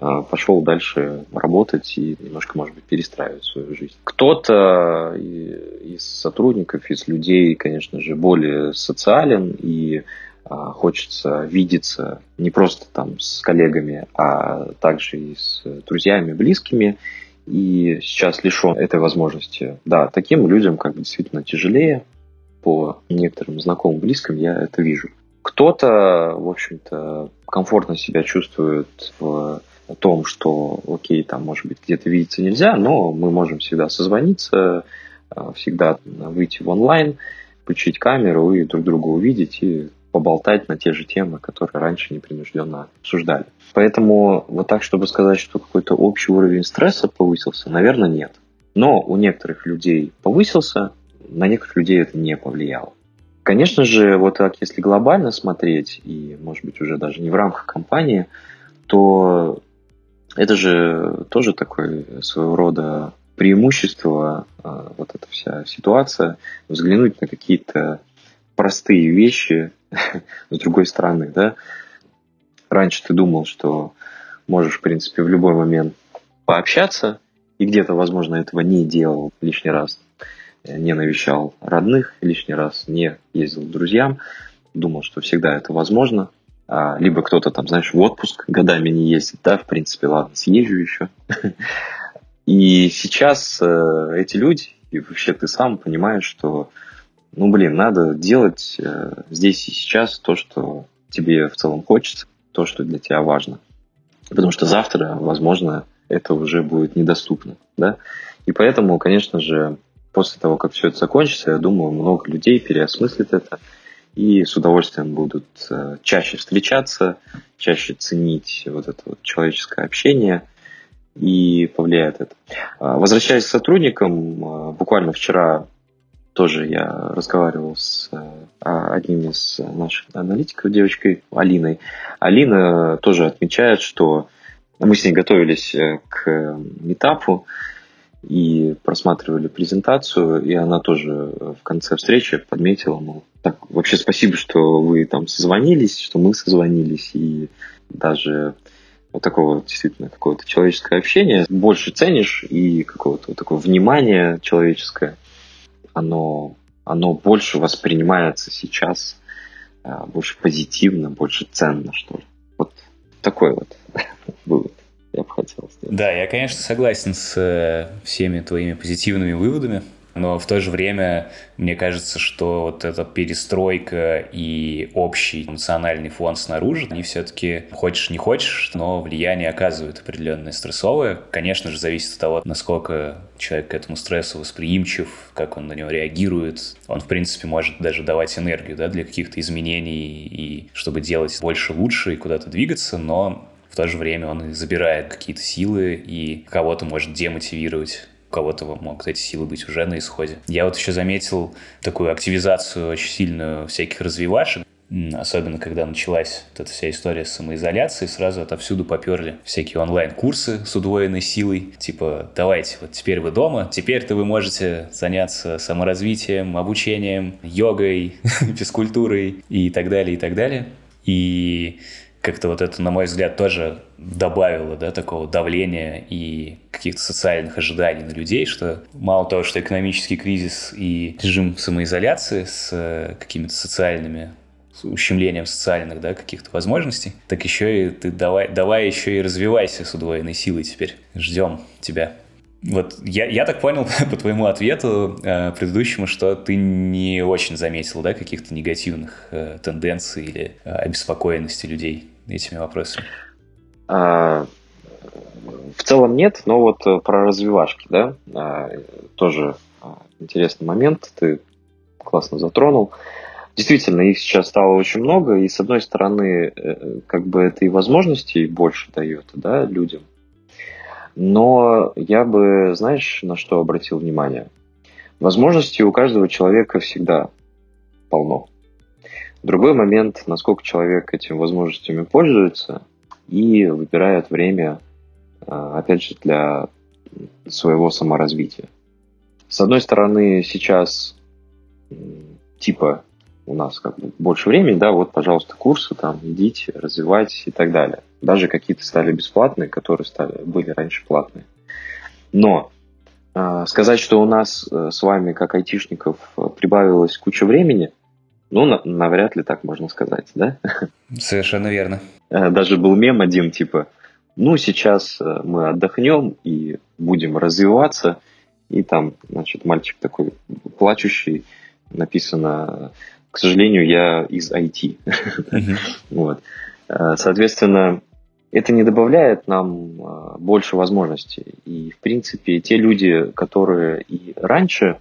а, пошел дальше работать и немножко, может быть, перестраивать свою жизнь. Кто-то из сотрудников, из людей, конечно же, более социален и хочется видеться не просто там с коллегами, а также и с друзьями, близкими, и сейчас лишен этой возможности. Да, таким людям как бы действительно тяжелее, по некоторым знакомым, близким я это вижу. Кто-то, в общем-то, комфортно себя чувствует в том, что, окей, там, может быть, где-то видеться нельзя, но мы можем всегда созвониться, а, всегда выйти в онлайн, включить камеру и друг друга увидеть и поболтать на те же темы, которые раньше непринужденно обсуждали. Поэтому вот так, чтобы сказать, что какой-то общий уровень стресса повысился, наверное, нет. Но у некоторых людей повысился, на некоторых людей это не повлияло. Конечно же, вот так, если глобально смотреть, и, может быть, уже даже не в рамках компании, то это же тоже такое своего рода преимущество, а, вот эта вся ситуация, взглянуть на какие-то простые вещи с другой стороны, да. Раньше ты думал, что можешь, в принципе, в любой момент пообщаться, и где-то, возможно, этого не делал лишний раз, не навещал родных лишний раз, не ездил к друзьям, думал, что всегда это возможно, а, либо кто-то там, знаешь, в отпуск годами не ездит, да, в принципе, ладно, съезжу еще. И сейчас э, эти люди, и вообще ты сам понимаешь, что ну, блин, надо делать э, здесь и сейчас то, что тебе в целом хочется, то, что для тебя важно. Потому что завтра, возможно, это уже будет недоступно, да. И поэтому, конечно же, после того, как все это закончится, я думаю, много людей переосмыслит это и с удовольствием будут э, чаще встречаться, чаще ценить вот это вот человеческое общение и повлияет это. А, возвращаясь к сотрудникам, э, буквально вчера тоже я разговаривал с э, одним из наших аналитиков, девочкой Алиной. Алина тоже отмечает, что мы с ней готовились э, к метапу и просматривали презентацию, и она тоже в конце встречи подметила, мол, так, вообще спасибо, что вы там созвонились, что мы созвонились, и даже вот такого действительно какое-то человеческое общение больше ценишь и какого-то вот такого внимания человеческое оно, оно больше воспринимается сейчас а, больше позитивно, больше ценно, что ли. Вот такой вот вывод я бы хотел сделать. Да, я, конечно, согласен с э, всеми твоими позитивными выводами но в то же время мне кажется, что вот эта перестройка и общий эмоциональный фон снаружи, они все-таки, хочешь не хочешь, но влияние оказывают определенное стрессовое. Конечно же, зависит от того, насколько человек к этому стрессу восприимчив, как он на него реагирует. Он, в принципе, может даже давать энергию да, для каких-то изменений и чтобы делать больше лучше и куда-то двигаться, но в то же время он забирает какие-то силы и кого-то может демотивировать кого-то могут эти силы быть уже на исходе. Я вот еще заметил такую активизацию очень сильную всяких развивашек, Особенно, когда началась вот эта вся история с самоизоляцией, сразу отовсюду поперли всякие онлайн-курсы с удвоенной силой. Типа, давайте, вот теперь вы дома, теперь-то вы можете заняться саморазвитием, обучением, йогой, физкультурой и так далее, и так далее. И как-то вот это, на мой взгляд, тоже добавило, да, такого давления и каких-то социальных ожиданий на людей, что мало того, что экономический кризис и режим самоизоляции с э, какими-то социальными с ущемлением социальных, да, каких-то возможностей, так еще и ты давай, давай еще и развивайся с удвоенной силой теперь. Ждем тебя. Вот я, я так понял по твоему ответу э, предыдущему, что ты не очень заметил, да, каких-то негативных э, тенденций или э, обеспокоенности людей этими вопросами? А, в целом нет, но вот э, про развивашки, да, а, тоже а, интересный момент, ты классно затронул. Действительно, их сейчас стало очень много, и с одной стороны, э, как бы это и возможностей больше дает, да, людям. Но я бы, знаешь, на что обратил внимание? Возможностей у каждого человека всегда полно. Другой момент, насколько человек этими возможностями пользуется и выбирает время, а, опять же, для своего саморазвития. С одной стороны, сейчас типа у нас как бы больше времени, да, вот, пожалуйста, курсы там, идите, развивайтесь и так далее. Даже какие-то стали бесплатные, которые стали, были раньше платные. Но э, сказать, что у нас э, с вами, как айтишников, прибавилось куча времени – ну, на, навряд ли так можно сказать, да? Совершенно верно. Э, даже был мем один, типа, ну, сейчас э, мы отдохнем и будем развиваться. И там, значит, мальчик такой плачущий, написано, к сожалению, я из IT. Вот. Э, соответственно, это не добавляет нам больше возможностей. И, в принципе, те люди, которые и раньше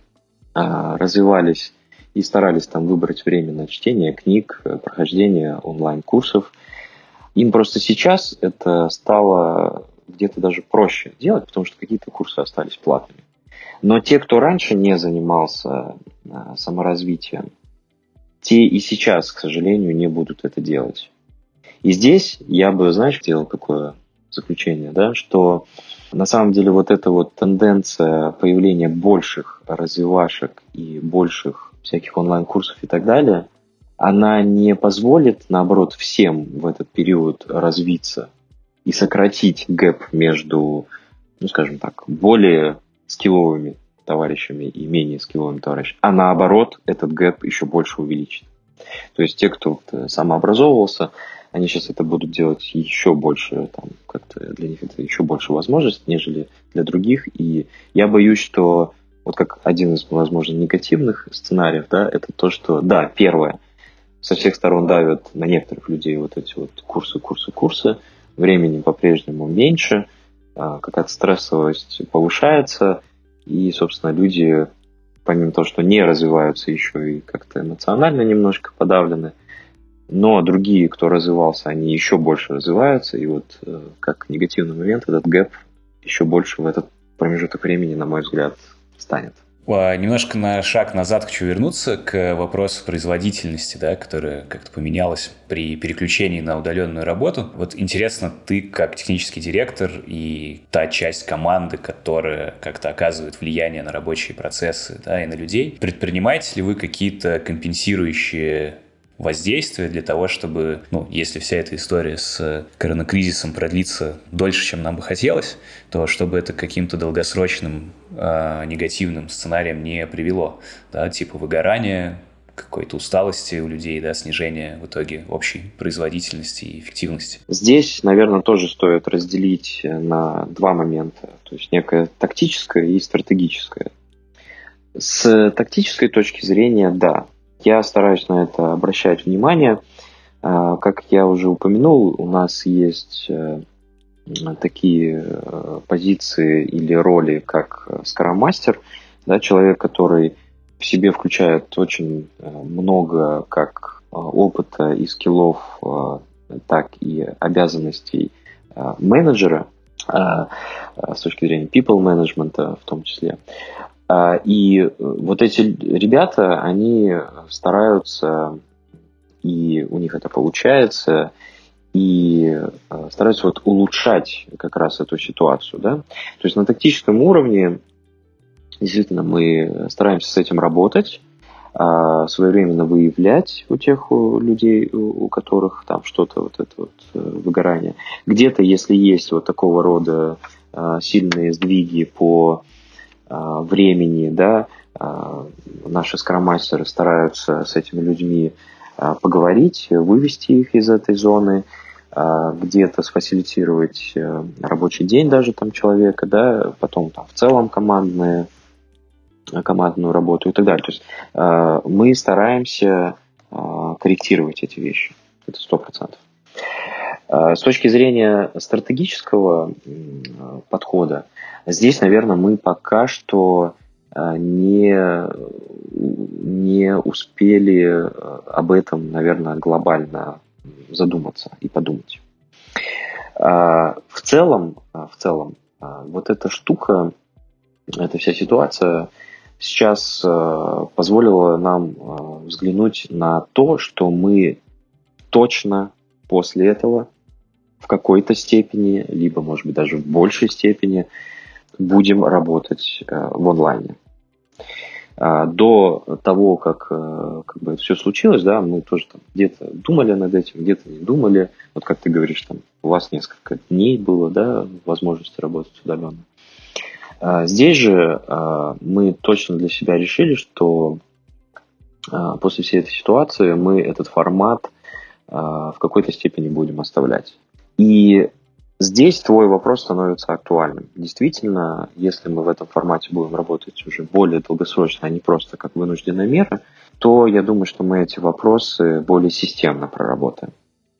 развивались и старались там выбрать время на чтение книг, э, прохождение онлайн-курсов. Им просто сейчас это стало где-то даже проще делать, потому что какие-то курсы остались платными. Но те, кто раньше не занимался а, саморазвитием, те и сейчас, к сожалению, не будут это делать. И здесь я бы, знаешь, сделал какое заключение, да, что на самом деле вот эта вот тенденция появления больших развивашек и больших всяких онлайн-курсов и так далее, она не позволит, наоборот, всем в этот период развиться и сократить gap между, ну, скажем так, более скилловыми товарищами и менее скилловыми товарищами, а наоборот, этот gap еще больше увеличит. То есть те, кто самообразовывался, они сейчас это будут делать еще больше, там, как-то для них это еще больше возможностей, нежели для других. И я боюсь, что вот как один из, возможно, негативных сценариев, да, это то, что, да, первое, со всех сторон давят на некоторых людей вот эти вот курсы, курсы, курсы, времени по-прежнему меньше, а, какая-то стрессовость повышается, и, собственно, люди, помимо того, что не развиваются, еще и как-то эмоционально немножко подавлены, но другие, кто развивался, они еще больше развиваются, и вот э, как негативный момент этот гэп еще больше в этот промежуток времени, на мой взгляд, станет. Немножко на шаг назад хочу вернуться к вопросу производительности, да, которая как-то поменялась при переключении на удаленную работу. Вот интересно, ты как технический директор и та часть команды, которая как-то оказывает влияние на рабочие процессы да, и на людей, предпринимаете ли вы какие-то компенсирующие воздействия для того, чтобы, ну, если вся эта история с коронакризисом продлится дольше, чем нам бы хотелось, то чтобы это каким-то долгосрочным э, негативным сценариям не привело, да, типа выгорания, какой-то усталости у людей, да, снижения в итоге общей производительности и эффективности. Здесь, наверное, тоже стоит разделить на два момента, то есть некое тактическое и стратегическое. С тактической точки зрения, да, я стараюсь на это обращать внимание. А, как я уже упомянул, у нас есть э, такие э, позиции или роли, как скоромастер, да, человек, который в себе включает очень э, много как опыта и скиллов, так и обязанностей менеджера с точки зрения people management в том числе. А, и э, вот эти ребята, они стараются, и у них это получается, и э, стараются вот улучшать как раз эту ситуацию. Да? То есть на тактическом уровне действительно мы стараемся с этим работать, а, своевременно выявлять у тех людей, у которых там что-то вот это вот э, выгорание. Где-то, если есть вот такого рода сильные сдвиги по времени, да, а, наши скромастеры стараются с этими людьми а, поговорить, вывести их из этой зоны, где-то сфасилитировать э, рабочий день даже там человека, да, потом там в целом командные, командную работу и так далее. То есть мы стараемся корректировать эти вещи. Это сто процентов. С точки зрения стратегического подхода, Здесь, наверное, мы пока что э, не, не успели э, об этом, наверное, глобально задуматься и подумать. А, в целом, а, в целом, а, вот эта штука, эта вся ситуация сейчас позволила нам взглянуть на то, что мы точно после этого в какой-то степени, либо, может быть, даже в большей степени будем работать э, в онлайне. А, до того, как, э, как бы все случилось, да, мы тоже там где-то думали над этим, где-то не думали. Вот как ты говоришь, там у вас несколько дней было, да, возможности работать удаленно. А, здесь же а, мы точно для себя решили, что после всей этой ситуации мы этот формат в какой-то степени будем оставлять. И Здесь твой вопрос становится актуальным. Действительно, если мы в этом формате будем работать уже более долгосрочно, а не просто как вынужденная мера, то я думаю, что мы эти вопросы более системно проработаем.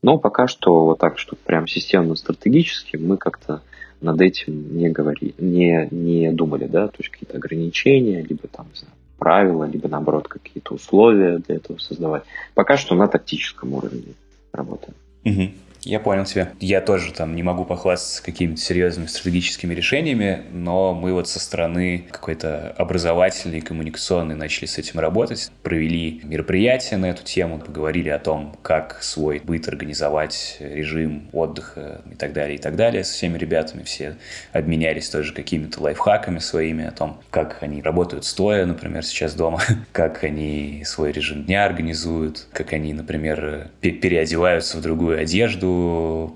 Но пока что вот так, что прям системно стратегически мы как-то над этим не говорили, не, не думали, да, то есть какие-то ограничения, либо там, знаю, правила, либо наоборот какие-то условия для этого создавать. Пока что на тактическом уровне работаем. Угу. Я понял тебя. Я тоже там не могу похвастаться какими-то серьезными стратегическими решениями, но мы вот со стороны какой-то образовательной и коммуникационной начали с этим работать. Провели мероприятия на эту тему, поговорили о том, как свой быт организовать, режим отдыха и так далее, и так далее. Со всеми ребятами все обменялись тоже какими-то лайфхаками своими о том, как они работают стоя, например, сейчас дома, как они свой режим дня организуют, как они, например, переодеваются в другую одежду,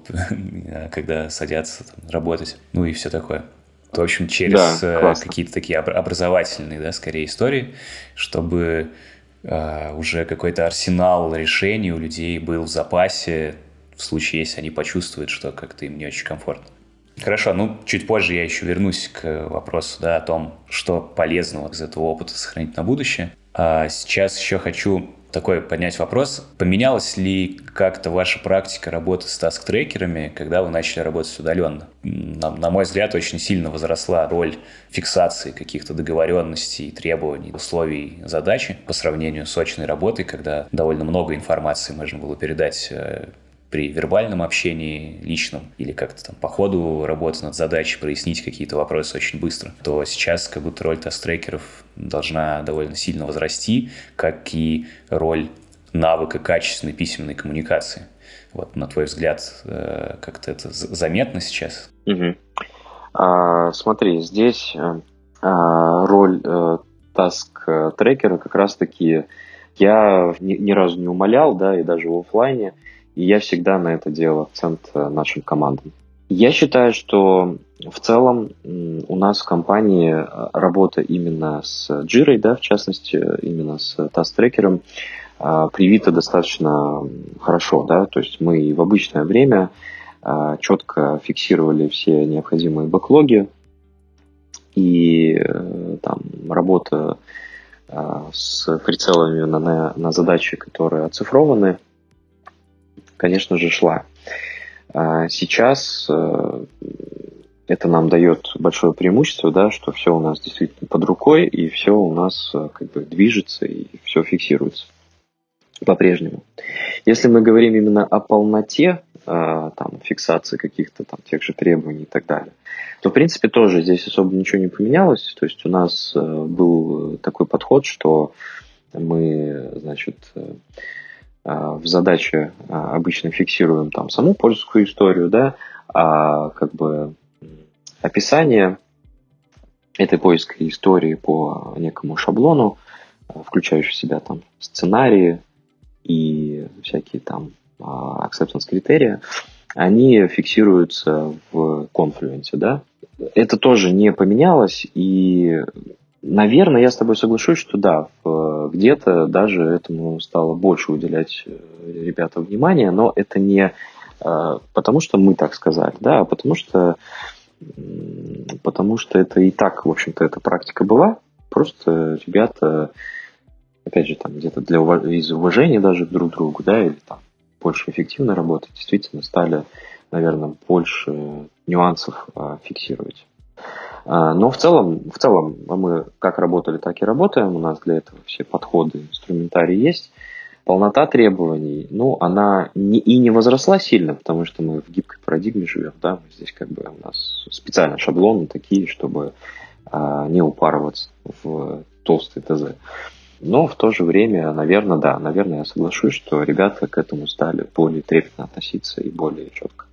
когда садятся там, работать, ну и все такое. В общем, через да, э, какие-то такие образовательные, да, скорее истории, чтобы э, уже какой-то арсенал решений у людей был в запасе в случае, если они почувствуют, что как-то им не очень комфортно. Хорошо, ну, чуть позже я еще вернусь к вопросу, да, о том, что полезного из этого опыта сохранить на будущее. А сейчас еще хочу такой поднять вопрос. Поменялась ли как-то ваша практика работы с таск-трекерами, когда вы начали работать удаленно? На, на мой взгляд, очень сильно возросла роль фиксации каких-то договоренностей, требований, условий задачи по сравнению с очной работой, когда довольно много информации можно было передать э, при вербальном общении личном или как-то там по ходу работы над задачей прояснить какие-то вопросы очень быстро, то сейчас как будто роль тест-трекеров должна довольно сильно возрасти, как и роль навыка качественной письменной коммуникации. Вот, на твой взгляд, э, как-то это заметно сейчас? Угу. А, смотри, здесь э, а, роль э, таск-трекера как раз-таки я ни, ни разу не умолял, да, и даже в офлайне, и я всегда на это делал акцент э, нашим командам. Я считаю, что в целом у нас в компании э, работа именно с Jira, да, в частности, именно с таст-трекером, э, привита достаточно хорошо, да, то есть мы в обычное время э, четко фиксировали все необходимые бэклоги, и там работа с прицелами на, на задачи, которые оцифрованы, конечно же, шла. А сейчас э, это нам дает большое преимущество, да, что все у нас действительно под рукой, и все у нас э, как бы движется, и все фиксируется по-прежнему. Если мы говорим именно о полноте э, там, фиксации каких-то там тех же требований и так далее, то в принципе тоже здесь особо ничего не поменялось. То есть у нас был такой подход, что мы, значит, в задаче а, обычно фиксируем там саму польскую историю, да, а как бы описание этой поисковой истории по некому шаблону, а, включающий в себя там сценарии и всякие там acceptance критерии, они фиксируются в Confluence, да. Это тоже не поменялось, и Наверное, я с тобой соглашусь, что да, где-то даже этому стало больше уделять э, ребята внимания, но это не э, потому, что мы так сказали, да, а потому что, потому что это и так, в общем-то, эта практика была. Просто ребята, опять же, там где-то для из уважения даже друг к другу, да, или там больше эффективно работать, действительно стали, наверное, больше нюансов а, фиксировать. А, но в целом, в целом мы как работали, так и работаем. У нас для этого все подходы, инструментарий есть. Полнота требований, ну, она не, и не возросла сильно, потому что мы в гибкой парадигме живем, да, мы здесь как бы у нас специально шаблоны такие, чтобы а, не упарываться в толстый ТЗ. Но в то же время, наверное, да, наверное, я соглашусь, что ребята к этому стали более трепетно относиться и более четко.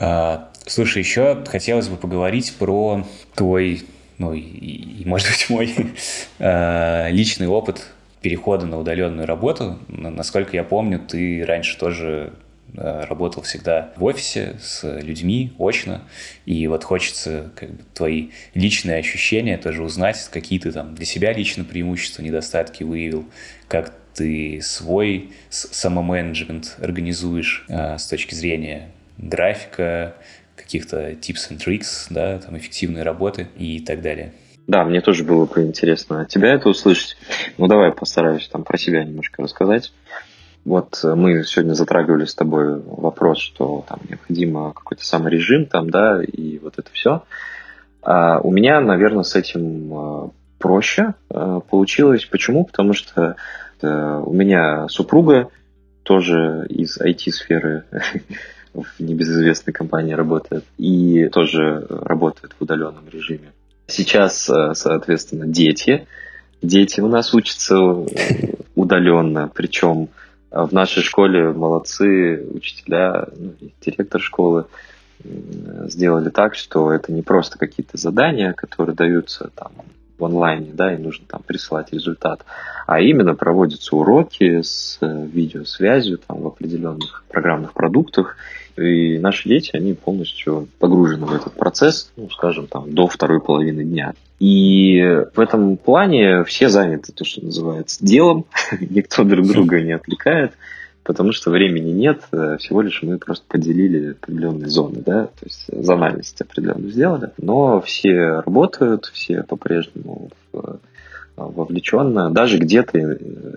А, слушай, еще хотелось бы поговорить про твой, ну и, и может быть, мой а, личный опыт перехода на удаленную работу. Насколько я помню, ты раньше тоже а, работал всегда в офисе с людьми очно, и вот хочется как бы, твои личные ощущения тоже узнать, какие ты там для себя лично преимущества, недостатки выявил, как ты свой самоменеджмент организуешь э, с точки зрения графика, каких-то tips and tricks, да, там эффективной работы и так далее. Да, мне тоже было бы интересно тебя это услышать. Ну, давай постараюсь там про себя немножко рассказать. Вот э, мы сегодня затрагивали с тобой вопрос, что там необходимо какой-то самый режим там, да, и вот это все. А у меня, наверное, с этим э, проще э, получилось. Почему? Потому что у меня супруга тоже из IT-сферы в небезызвестной компании работает и тоже работает в удаленном режиме. Сейчас, э, соответственно, дети. Дети у нас учатся удаленно, причем э, в нашей школе молодцы учителя, ну, директор школы сделали так, что это не просто какие-то задания, которые даются там в онлайне, да, и нужно там присылать результат, а именно проводятся уроки с видеосвязью там в определенных программных продуктах, и наши дети, они полностью погружены в этот процесс, ну, скажем, там, до второй половины дня. И в этом плане все заняты, то, что называется, делом, никто друг друга не отвлекает, потому что времени нет, всего лишь мы просто поделили определенные зоны, да, то есть зональность определенную сделали, но все работают, все по-прежнему в вовлеченно, даже где-то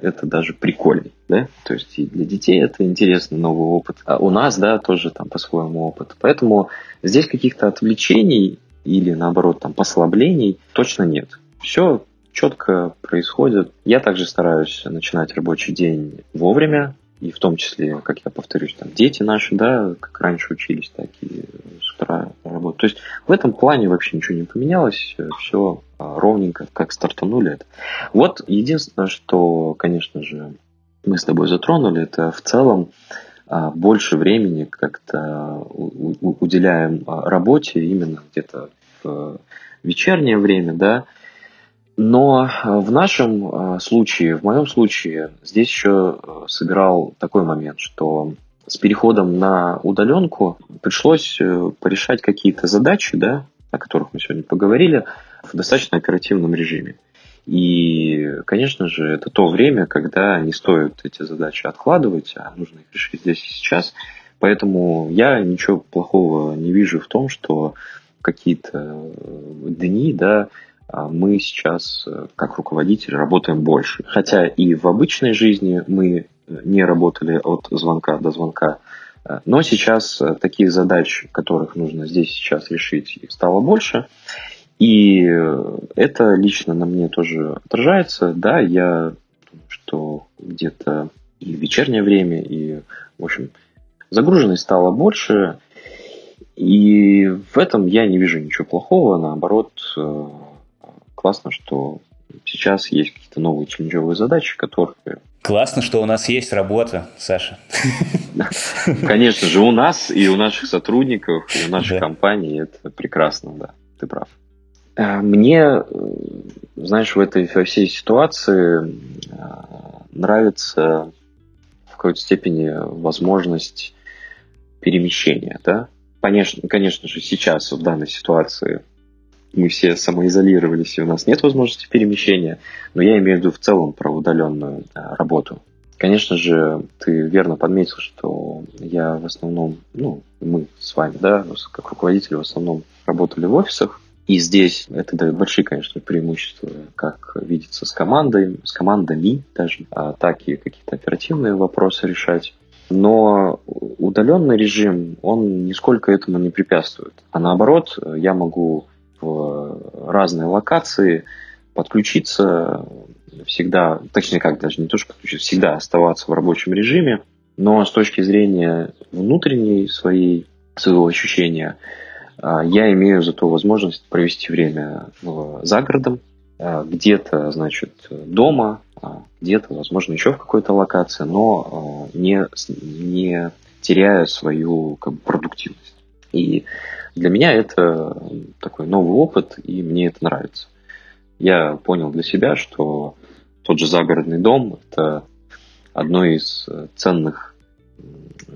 это даже прикольно, да, то есть и для детей это интересный новый опыт, а у нас, да, тоже там по-своему опыт, поэтому здесь каких-то отвлечений или наоборот там послаблений точно нет. Все четко происходит. Я также стараюсь начинать рабочий день вовремя, и в том числе, как я повторюсь, там дети наши, да, как раньше учились, так и с утра работают. То есть в этом плане вообще ничего не поменялось, все а, ровненько, как стартанули это. Вот единственное, что, конечно же, мы с тобой затронули, это в целом а, больше времени как-то уделяем а, работе именно где-то в вечернее время, да, но э, в нашем э, случае, в моем случае, здесь еще э, сыграл такой момент, что с переходом на удаленку пришлось порешать какие-то задачи, да, о которых мы сегодня поговорили, в достаточно оперативном режиме. И, конечно же, это то время, когда не стоит эти задачи откладывать, а нужно их решить здесь и сейчас. Поэтому я ничего плохого не вижу в том, что какие-то дни, да, мы сейчас, э, как руководители, работаем больше. Хотя и в обычной жизни мы не работали от звонка до звонка, э, но сейчас э, таких задач, которых нужно здесь сейчас решить, их стало больше. И это лично на мне тоже отражается. Да, я что где-то и в вечернее время, и, в общем, загруженность стало больше. И в этом я не вижу ничего плохого. Наоборот, классно, что сейчас есть какие-то новые челленджовые задачи, которые... Классно, что у нас есть работа, Саша. Конечно же, у нас и у наших сотрудников, и у нашей компании это прекрасно, да, ты прав. А, мне, э, знаешь, в этой во всей ситуации а, нравится в какой-то степени возможность перемещения, да? Конечно, конечно же, сейчас в данной ситуации мы все самоизолировались, и у нас нет возможности перемещения, но я имею в виду в целом про удаленную а, работу. Конечно же, ты верно подметил, что я в основном, ну, мы с вами, да, как руководители в основном работали в офисах, и здесь это дает большие, конечно, преимущества, как видится с командой, с командами даже, а так и какие-то оперативные вопросы решать. Но удаленный режим, он нисколько этому не препятствует. А наоборот, я могу в разные локации, подключиться всегда, точнее как даже не то, что подключиться, всегда оставаться в рабочем режиме, но с точки зрения внутренней своей, своего ощущения, а, я имею зато возможность провести время за городом, а, где-то, значит, дома, а, где-то, возможно, еще в какой-то локации, но не, не теряя свою как бы, продуктивность. И для меня это такой новый опыт, и мне это нравится. Я понял для себя, что тот же загородный дом – это одно из ценных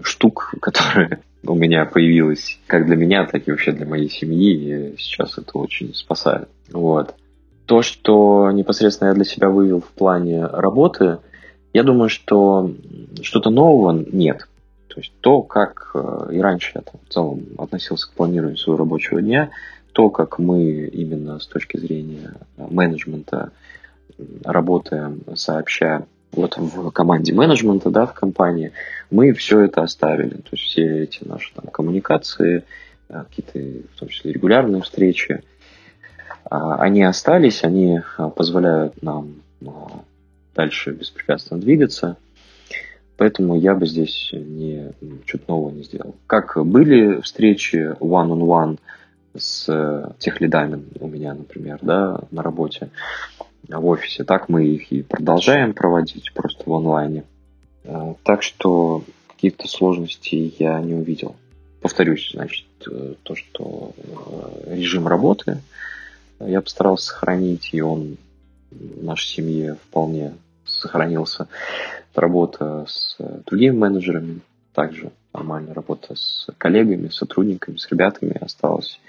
штук, которые у меня появилось как для меня, так и вообще для моей семьи, и сейчас это очень спасает. Вот. То, что непосредственно я для себя вывел в плане работы, я думаю, что что-то нового нет. То есть то, как э, и раньше я там, в целом относился к планированию своего рабочего дня, то, как мы именно с точки зрения менеджмента работаем сообща вот в команде менеджмента, да, в компании, мы все это оставили. То есть все эти наши там, коммуникации, э, какие-то, в том числе регулярные встречи, а, они остались, они а, позволяют нам дальше беспрепятственно двигаться. Поэтому я бы здесь не, что-то нового не сделал. Как были встречи one-on-one с э, тех лидами у меня, например, да, на работе, в офисе, так мы их и продолжаем проводить просто в онлайне. Э, так что каких-то сложностей я не увидел. Повторюсь, значит, э, то, что режим работы я постарался сохранить, и он в нашей семье вполне сохранился работа с другими менеджерами, также нормально работа с коллегами, сотрудниками, с ребятами осталась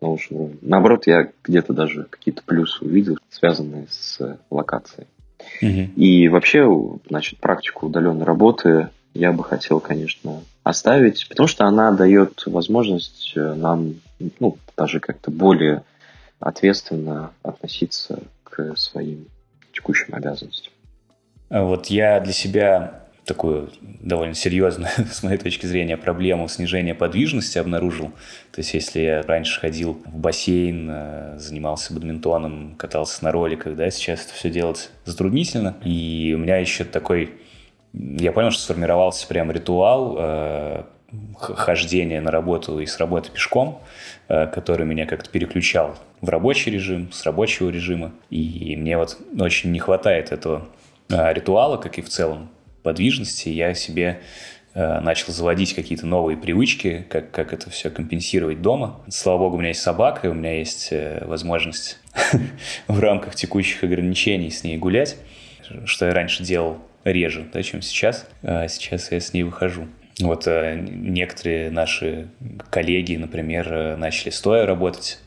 на лучшем уровне. Наоборот, я где-то даже какие-то плюсы увидел, связанные с локацией. Угу. И вообще, значит, практику удаленной работы я бы хотел, конечно, оставить, потому что она дает возможность нам, ну, даже как-то более ответственно относиться к своим текущим обязанностям. А вот я для себя такую довольно серьезную, с моей точки зрения, проблему снижения подвижности обнаружил. То есть, если я раньше ходил в бассейн, э, занимался бадминтоном, катался на роликах, да, сейчас это все делать затруднительно. И у меня еще такой... Я понял, что сформировался прям ритуал э, хождения на работу и с работы пешком, э, который меня как-то переключал в рабочий режим, с рабочего режима. И мне вот очень не хватает этого ритуала, как и в целом подвижности, я себе э, начал заводить какие-то новые привычки, как, как это все компенсировать дома. Слава богу, у меня есть собака, и у меня есть э, возможность в рамках текущих ограничений с ней гулять, что я раньше делал реже, да, чем сейчас. А сейчас я с ней выхожу. Вот э, некоторые наши коллеги, например, э, начали стоя работать,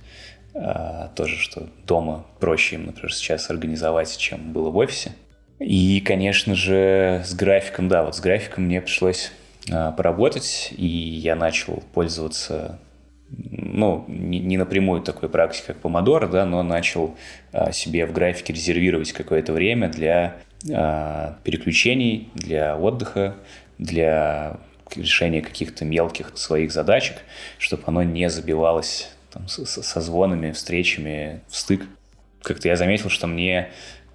э, тоже, что дома проще им, например, сейчас организовать, чем было в офисе. И, конечно же, с графиком, да, вот с графиком мне пришлось э, поработать, и я начал пользоваться ну, не, не напрямую такой практикой, как помодоро, да, но начал а, себе в графике резервировать какое-то время для а, переключений, для отдыха, для решения каких-то мелких своих задачек, чтобы оно не забивалось там, со, со звонами, встречами в стык. Как-то я заметил, что мне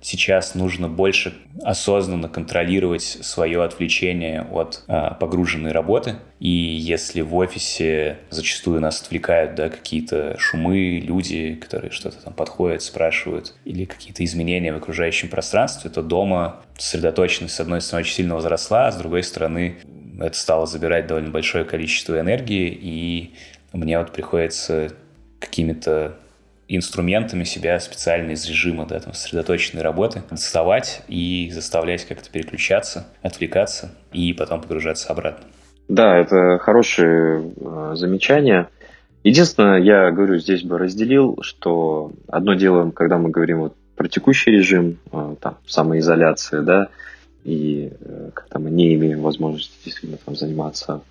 сейчас нужно больше осознанно контролировать свое отвлечение от а, погруженной работы. И если в офисе зачастую нас отвлекают да, какие-то шумы, люди, которые что-то там подходят, спрашивают, или какие-то изменения в окружающем пространстве, то дома сосредоточенность, с одной стороны, очень сильно возросла, а с другой стороны, это стало забирать довольно большое количество энергии, и мне вот приходится какими-то инструментами себя специально из режима да, там, сосредоточенной работы доставать и заставлять как-то переключаться, отвлекаться и потом погружаться обратно. Да, это хорошее э, замечание. Единственное, я говорю, здесь бы разделил, что одно дело, когда мы говорим вот про текущий режим, э, там, самоизоляция, да, и э, когда мы не имеем возможности действительно там, заниматься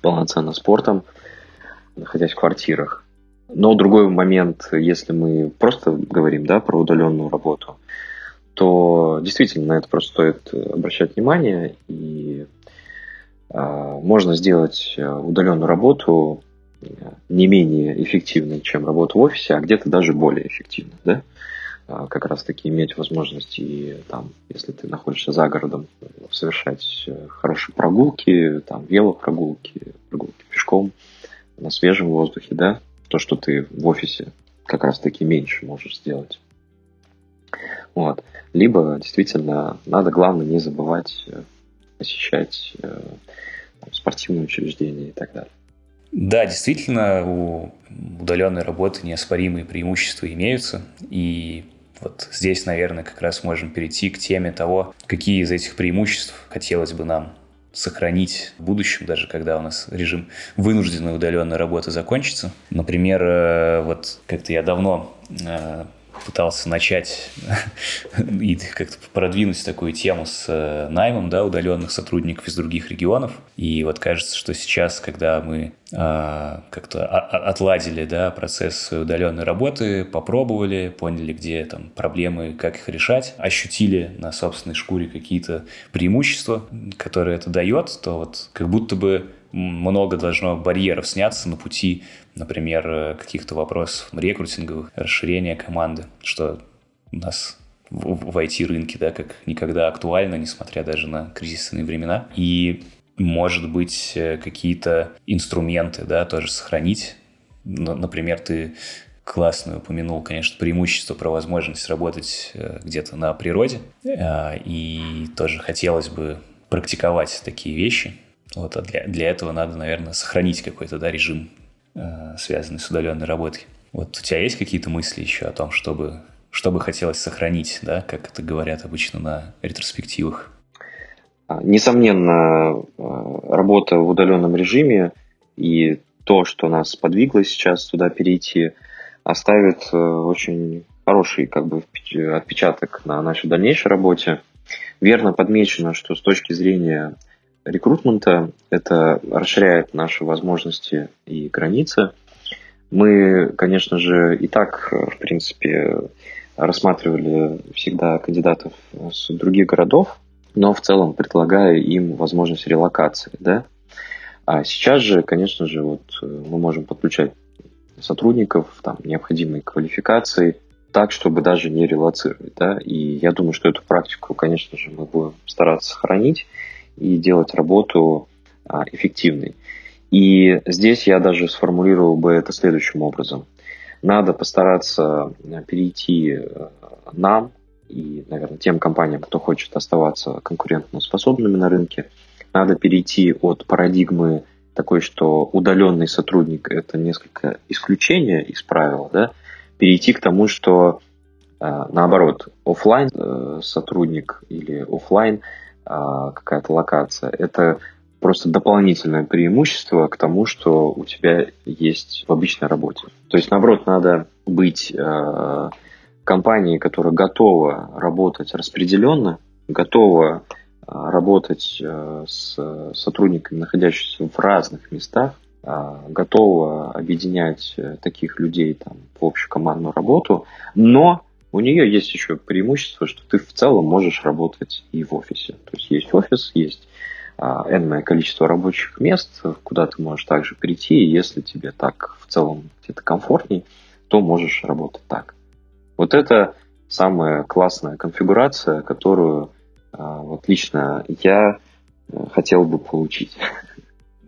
полноценно спортом, находясь в квартирах. Но другой момент, если мы просто говорим да, про удаленную работу, то действительно на это просто стоит обращать внимание. И э, можно сделать удаленную работу не менее эффективной, чем работа в офисе, а где-то даже более эффективной. Да? как раз таки иметь возможность и там, если ты находишься за городом, совершать хорошие прогулки, там велопрогулки, прогулки пешком на свежем воздухе, да, то, что ты в офисе как раз-таки меньше можешь сделать. Вот. Либо действительно надо, главное, не забывать э, посещать э, спортивные учреждения и так далее. Да, действительно, у удаленной работы неоспоримые преимущества имеются. И вот здесь, наверное, как раз можем перейти к теме того, какие из этих преимуществ хотелось бы нам сохранить в будущем, даже когда у нас режим вынужденной удаленной работы закончится. Например, э, вот как-то я давно э, пытался начать и как-то продвинуть такую тему с э, наймом да, удаленных сотрудников из других регионов. И вот кажется, что сейчас, когда мы а, как-то отладили да, процесс удаленной работы, попробовали, поняли, где там проблемы, как их решать, ощутили на собственной шкуре какие-то преимущества, которые это дает, то вот как будто бы много должно барьеров сняться на пути, например, э, каких-то вопросов рекрутинговых, расширения команды, что у нас в IT-рынке, да, как никогда актуально, несмотря даже на кризисные времена. И, может быть, э, какие-то инструменты, да, тоже сохранить. Например, ты классно упомянул, конечно, преимущество про возможность работать э, где-то на природе. И тоже хотелось бы практиковать такие вещи. Вот, а для, для этого надо, наверное, сохранить какой-то да, режим, э, связанный с удаленной работой. Вот у тебя есть какие-то мысли еще о том, чтобы, что бы хотелось сохранить, да, как это говорят обычно на ретроспективах? А, несомненно, э, работа в удаленном режиме и то, что нас подвигло сейчас туда перейти, оставит э, очень хороший как бы, отпечаток на нашей дальнейшей работе. Верно подмечено, что с точки зрения рекрутмента. Это расширяет наши возможности и границы. Мы, конечно же, и так, в принципе, рассматривали всегда кандидатов с других городов, но в целом предлагая им возможность релокации. Да? А сейчас же, конечно же, вот мы можем подключать сотрудников там, необходимой квалификации так, чтобы даже не релацировать. Да? И я думаю, что эту практику, конечно же, мы будем стараться сохранить и делать работу а, эффективной. И здесь я даже сформулировал бы это следующим образом. Надо постараться а, перейти а, нам и, наверное, тем компаниям, кто хочет оставаться конкурентно способными на рынке, надо перейти от парадигмы такой, что удаленный сотрудник – это несколько исключение из правил, да, перейти к тому, что наоборот, офлайн э, сотрудник или офлайн какая-то локация. Это просто дополнительное преимущество к тому, что у тебя есть в обычной работе. То есть, наоборот, надо быть э, компанией, которая готова работать распределенно, готова э, работать э, с сотрудниками, находящимися в разных местах, э, готова объединять э, таких людей там, в общую командную работу, но у нее есть еще преимущество, что ты в целом можешь работать и в офисе. То есть есть офис, есть а, энное количество рабочих мест, куда ты можешь также прийти, и если тебе так в целом где-то комфортней, то можешь работать так. Вот это самая классная конфигурация, которую а, вот лично я э, хотел бы получить.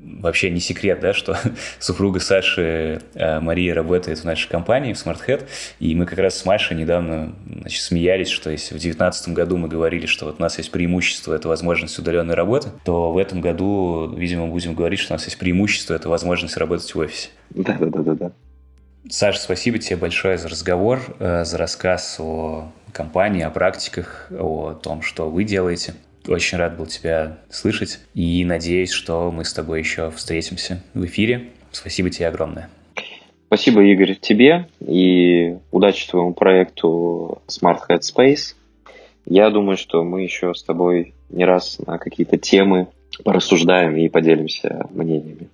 вообще не секрет, да, что супруга Саши э, Мария работает в нашей компании, в SmartHead, и мы как раз с Машей недавно значит, смеялись, что если в 2019 году мы говорили, что вот у нас есть преимущество, это возможность удаленной работы, то в этом году, видимо, будем говорить, что у нас есть преимущество, это возможность работать в офисе. Да-да-да-да. Саша, спасибо тебе большое за разговор, э, за рассказ о компании, о практиках, о том, что вы делаете. Очень рад был тебя слышать и надеюсь, что мы с тобой еще встретимся в эфире. Спасибо тебе огромное. Спасибо, Игорь, тебе и удачи твоему проекту Smart Headspace. Я думаю, что мы еще с тобой не раз на какие-то темы порассуждаем и поделимся мнениями.